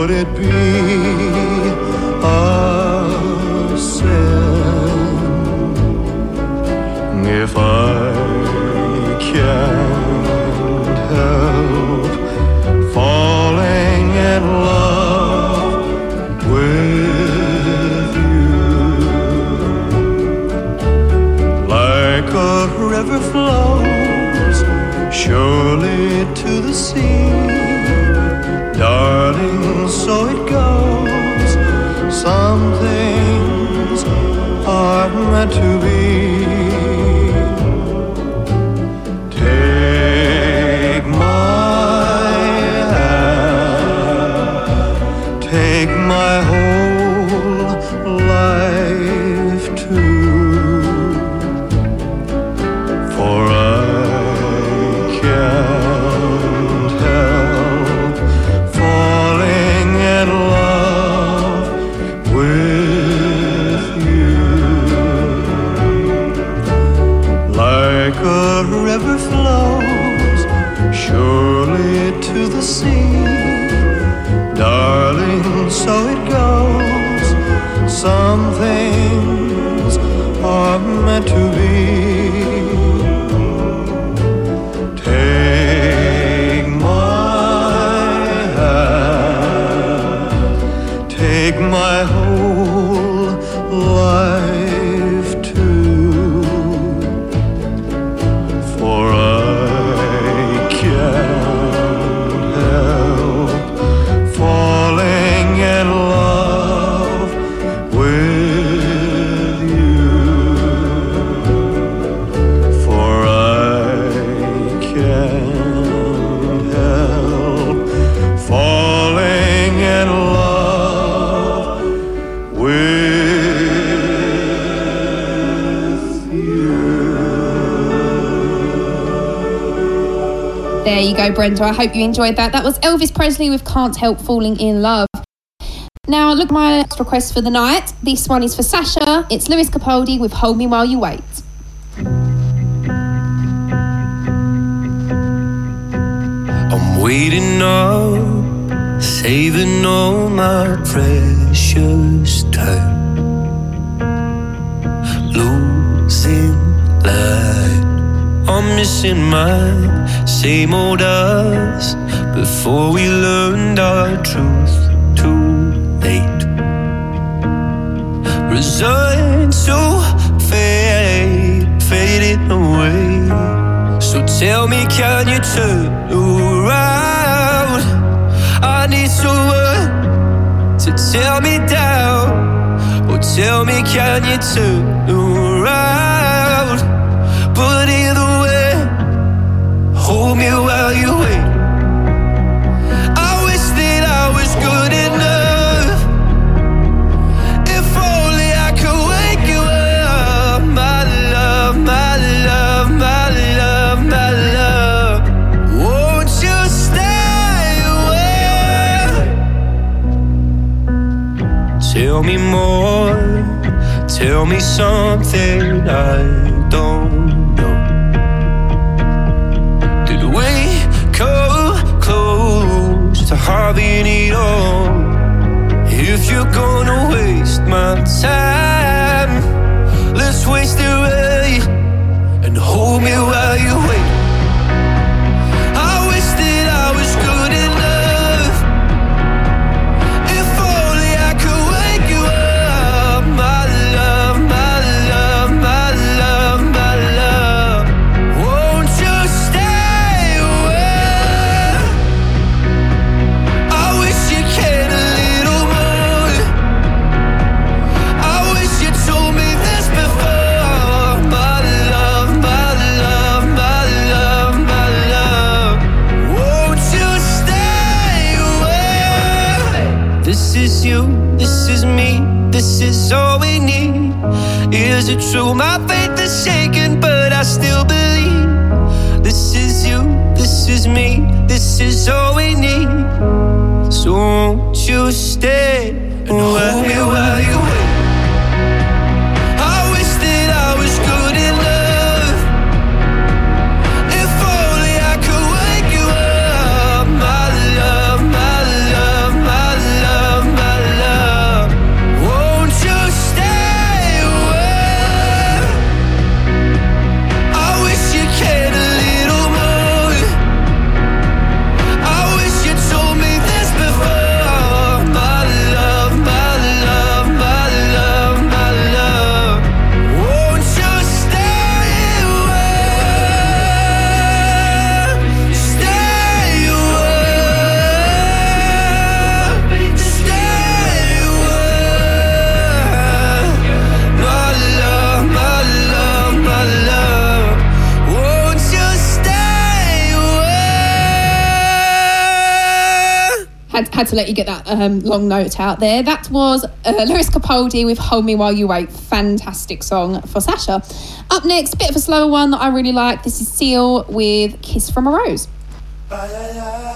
Would it be a sin if I can't help falling in love with you like a river flows surely to the sea. To be. Brenda. I hope you enjoyed that. That was Elvis Presley with Can't Help Falling in Love. Now, look, my next request for the night. This one is for Sasha. It's Lewis Capaldi with Hold Me While You Wait. I'm waiting up, saving all my precious time. Losing light, I'm missing my same old us before we learned our truth too late. Resigned to fade, fading away. So tell me, can you turn around? I need someone to tear me down. Or tell me, can you turn around? Me while you wait. I wish that I was good enough. If only I could wake you up, my love, my love, my love, my love. Won't you stay away? Tell me more. Tell me something I you're gonna waste my time, this is all we need. Is it true? My faith is shaken, but I still believe. This is you, this is me, this is all we need. So won't you stay and hold me while you had to let you get that um, long note out there. That was uh, Lewis Capaldi with Hold Me While You Wait. Fantastic song for Sasha. Up next, bit of a slower one that I really like. This is Seal with Kiss from a Rose. Bye, bye, bye.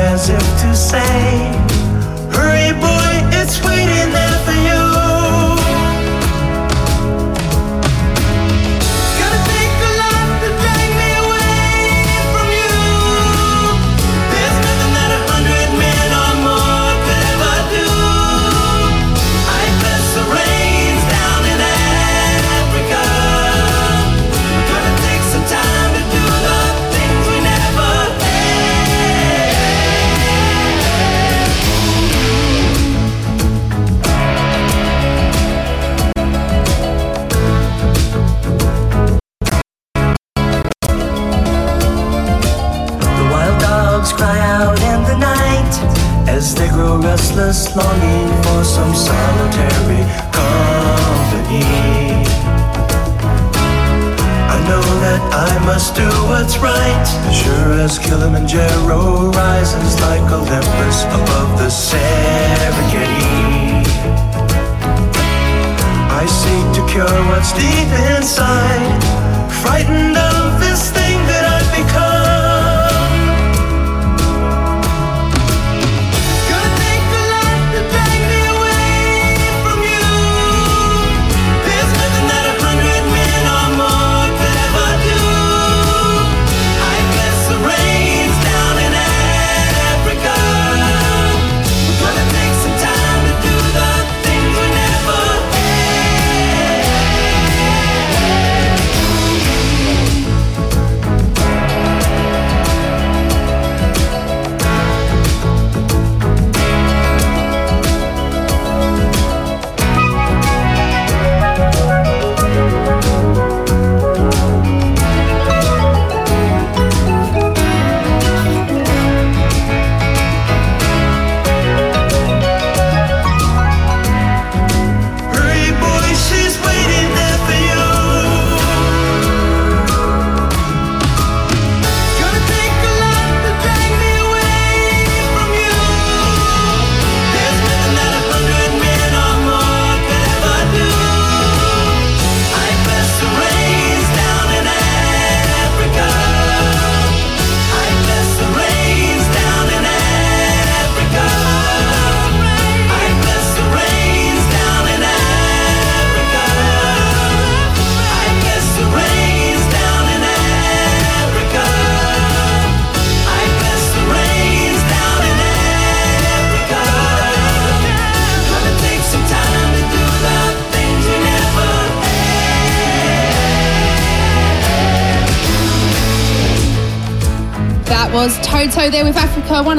As if to say, Hurry, boy,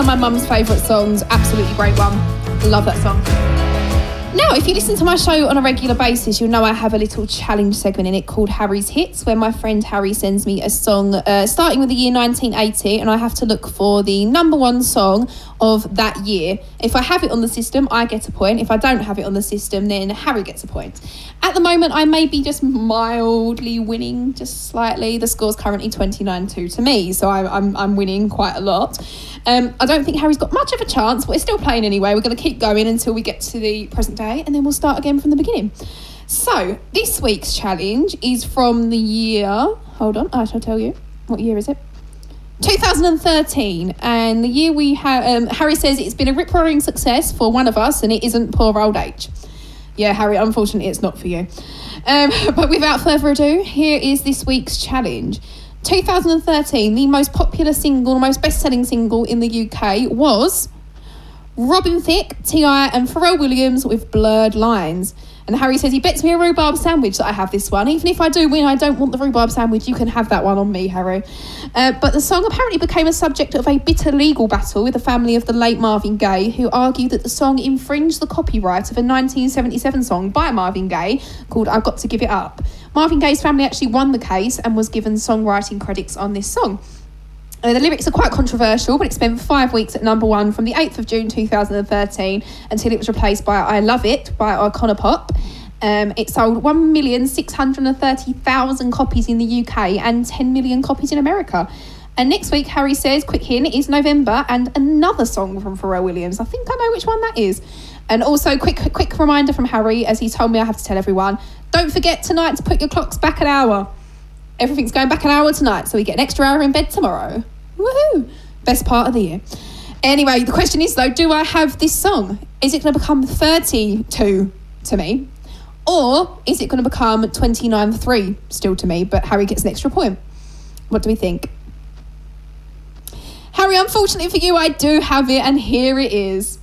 of my mum's favourite songs. Absolutely great one. Love that song. Now, if you listen to my show on a regular basis, you'll know I have a little challenge segment in it called Harry's Hits, where my friend Harry sends me a song uh, starting with the year 1980, and I have to look for the number one song of that year. If I have it on the system, I get a point. If I don't have it on the system, then Harry gets a point. At the moment, I may be just mildly winning, just slightly. The score's currently 29 2 to me, so I, I'm, I'm winning quite a lot. Um, I don't think Harry's got much of a chance, but we're still playing anyway. We're going to keep going until we get to the present day, and then we'll start again from the beginning. So, this week's challenge is from the year. Hold on, I shall tell you. What year is it? 2013, and the year we have, um, Harry says it's been a rip roaring success for one of us, and it isn't poor old age. Yeah, Harry, unfortunately, it's not for you. Um, but without further ado, here is this week's challenge. 2013, the most popular single, the most best selling single in the UK was Robin Thicke, T.I., and Pharrell Williams with Blurred Lines. And Harry says he bets me a rhubarb sandwich that I have this one. Even if I do win, I don't want the rhubarb sandwich. You can have that one on me, Harry. Uh, but the song apparently became a subject of a bitter legal battle with the family of the late Marvin Gaye, who argued that the song infringed the copyright of a 1977 song by Marvin Gaye called I've Got to Give It Up. Marvin Gaye's family actually won the case and was given songwriting credits on this song. Uh, the lyrics are quite controversial, but it spent five weeks at number one from the 8th of June 2013 until it was replaced by I Love It by Icona Pop. Um, it sold 1,630,000 copies in the UK and 10 million copies in America. And next week, Harry says, quick hint, is November and another song from Pharrell Williams. I think I know which one that is. And also, quick quick reminder from Harry, as he told me I have to tell everyone, don't forget tonight to put your clocks back an hour. Everything's going back an hour tonight, so we get an extra hour in bed tomorrow. Woohoo! Best part of the year. Anyway, the question is though, do I have this song? Is it going to become 32 to me? Or is it going to become 29 3 still to me, but Harry gets an extra point? What do we think? Harry, unfortunately for you, I do have it, and here it is.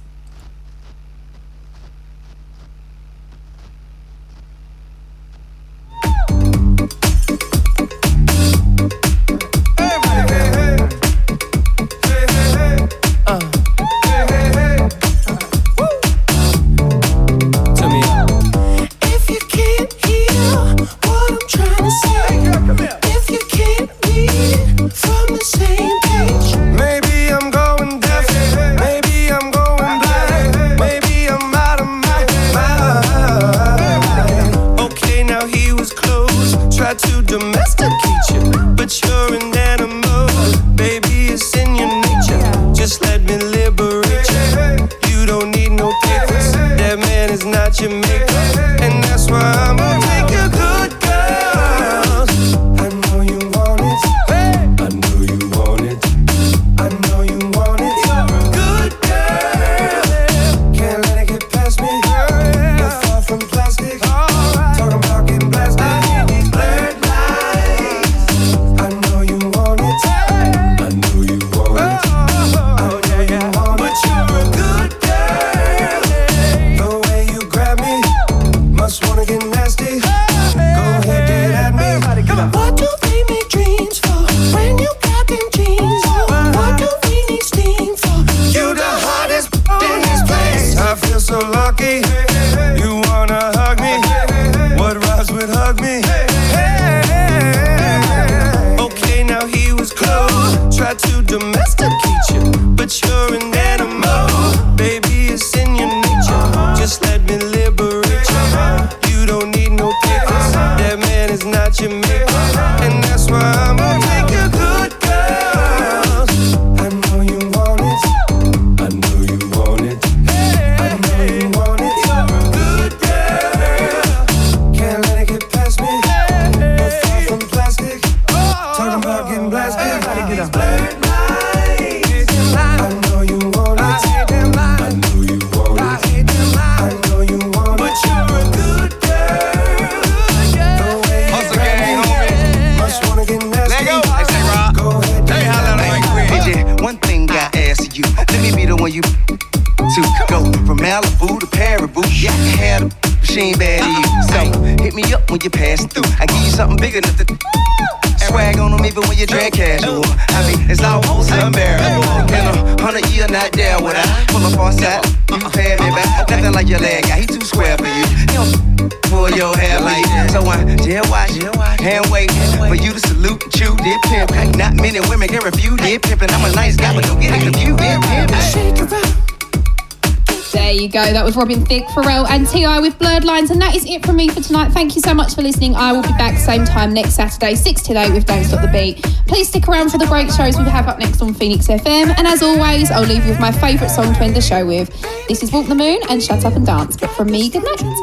Your nature. Just let me liberate you. You don't need no kickers. That man is not your maker, and that's why I'm lucky. You wanna hug me? What rhymes with hug me? Okay, now he was close. Tried to domesticate can pimpin'. I'm a nice guy, but don't get it confused. Did pimp. There you go. That was Robin Thicke, Pharrell, and T.I. with Blurred Lines, and that is it from me for tonight. Thank you so much for listening. I will be back same time next Saturday, six till eight, with Don't Stop the Beat. Please stick around for the great shows we have up next on Phoenix FM, and as always, I'll leave you with my favourite song to end the show with. This is Walk the Moon and Shut Up and Dance. But from me, good night.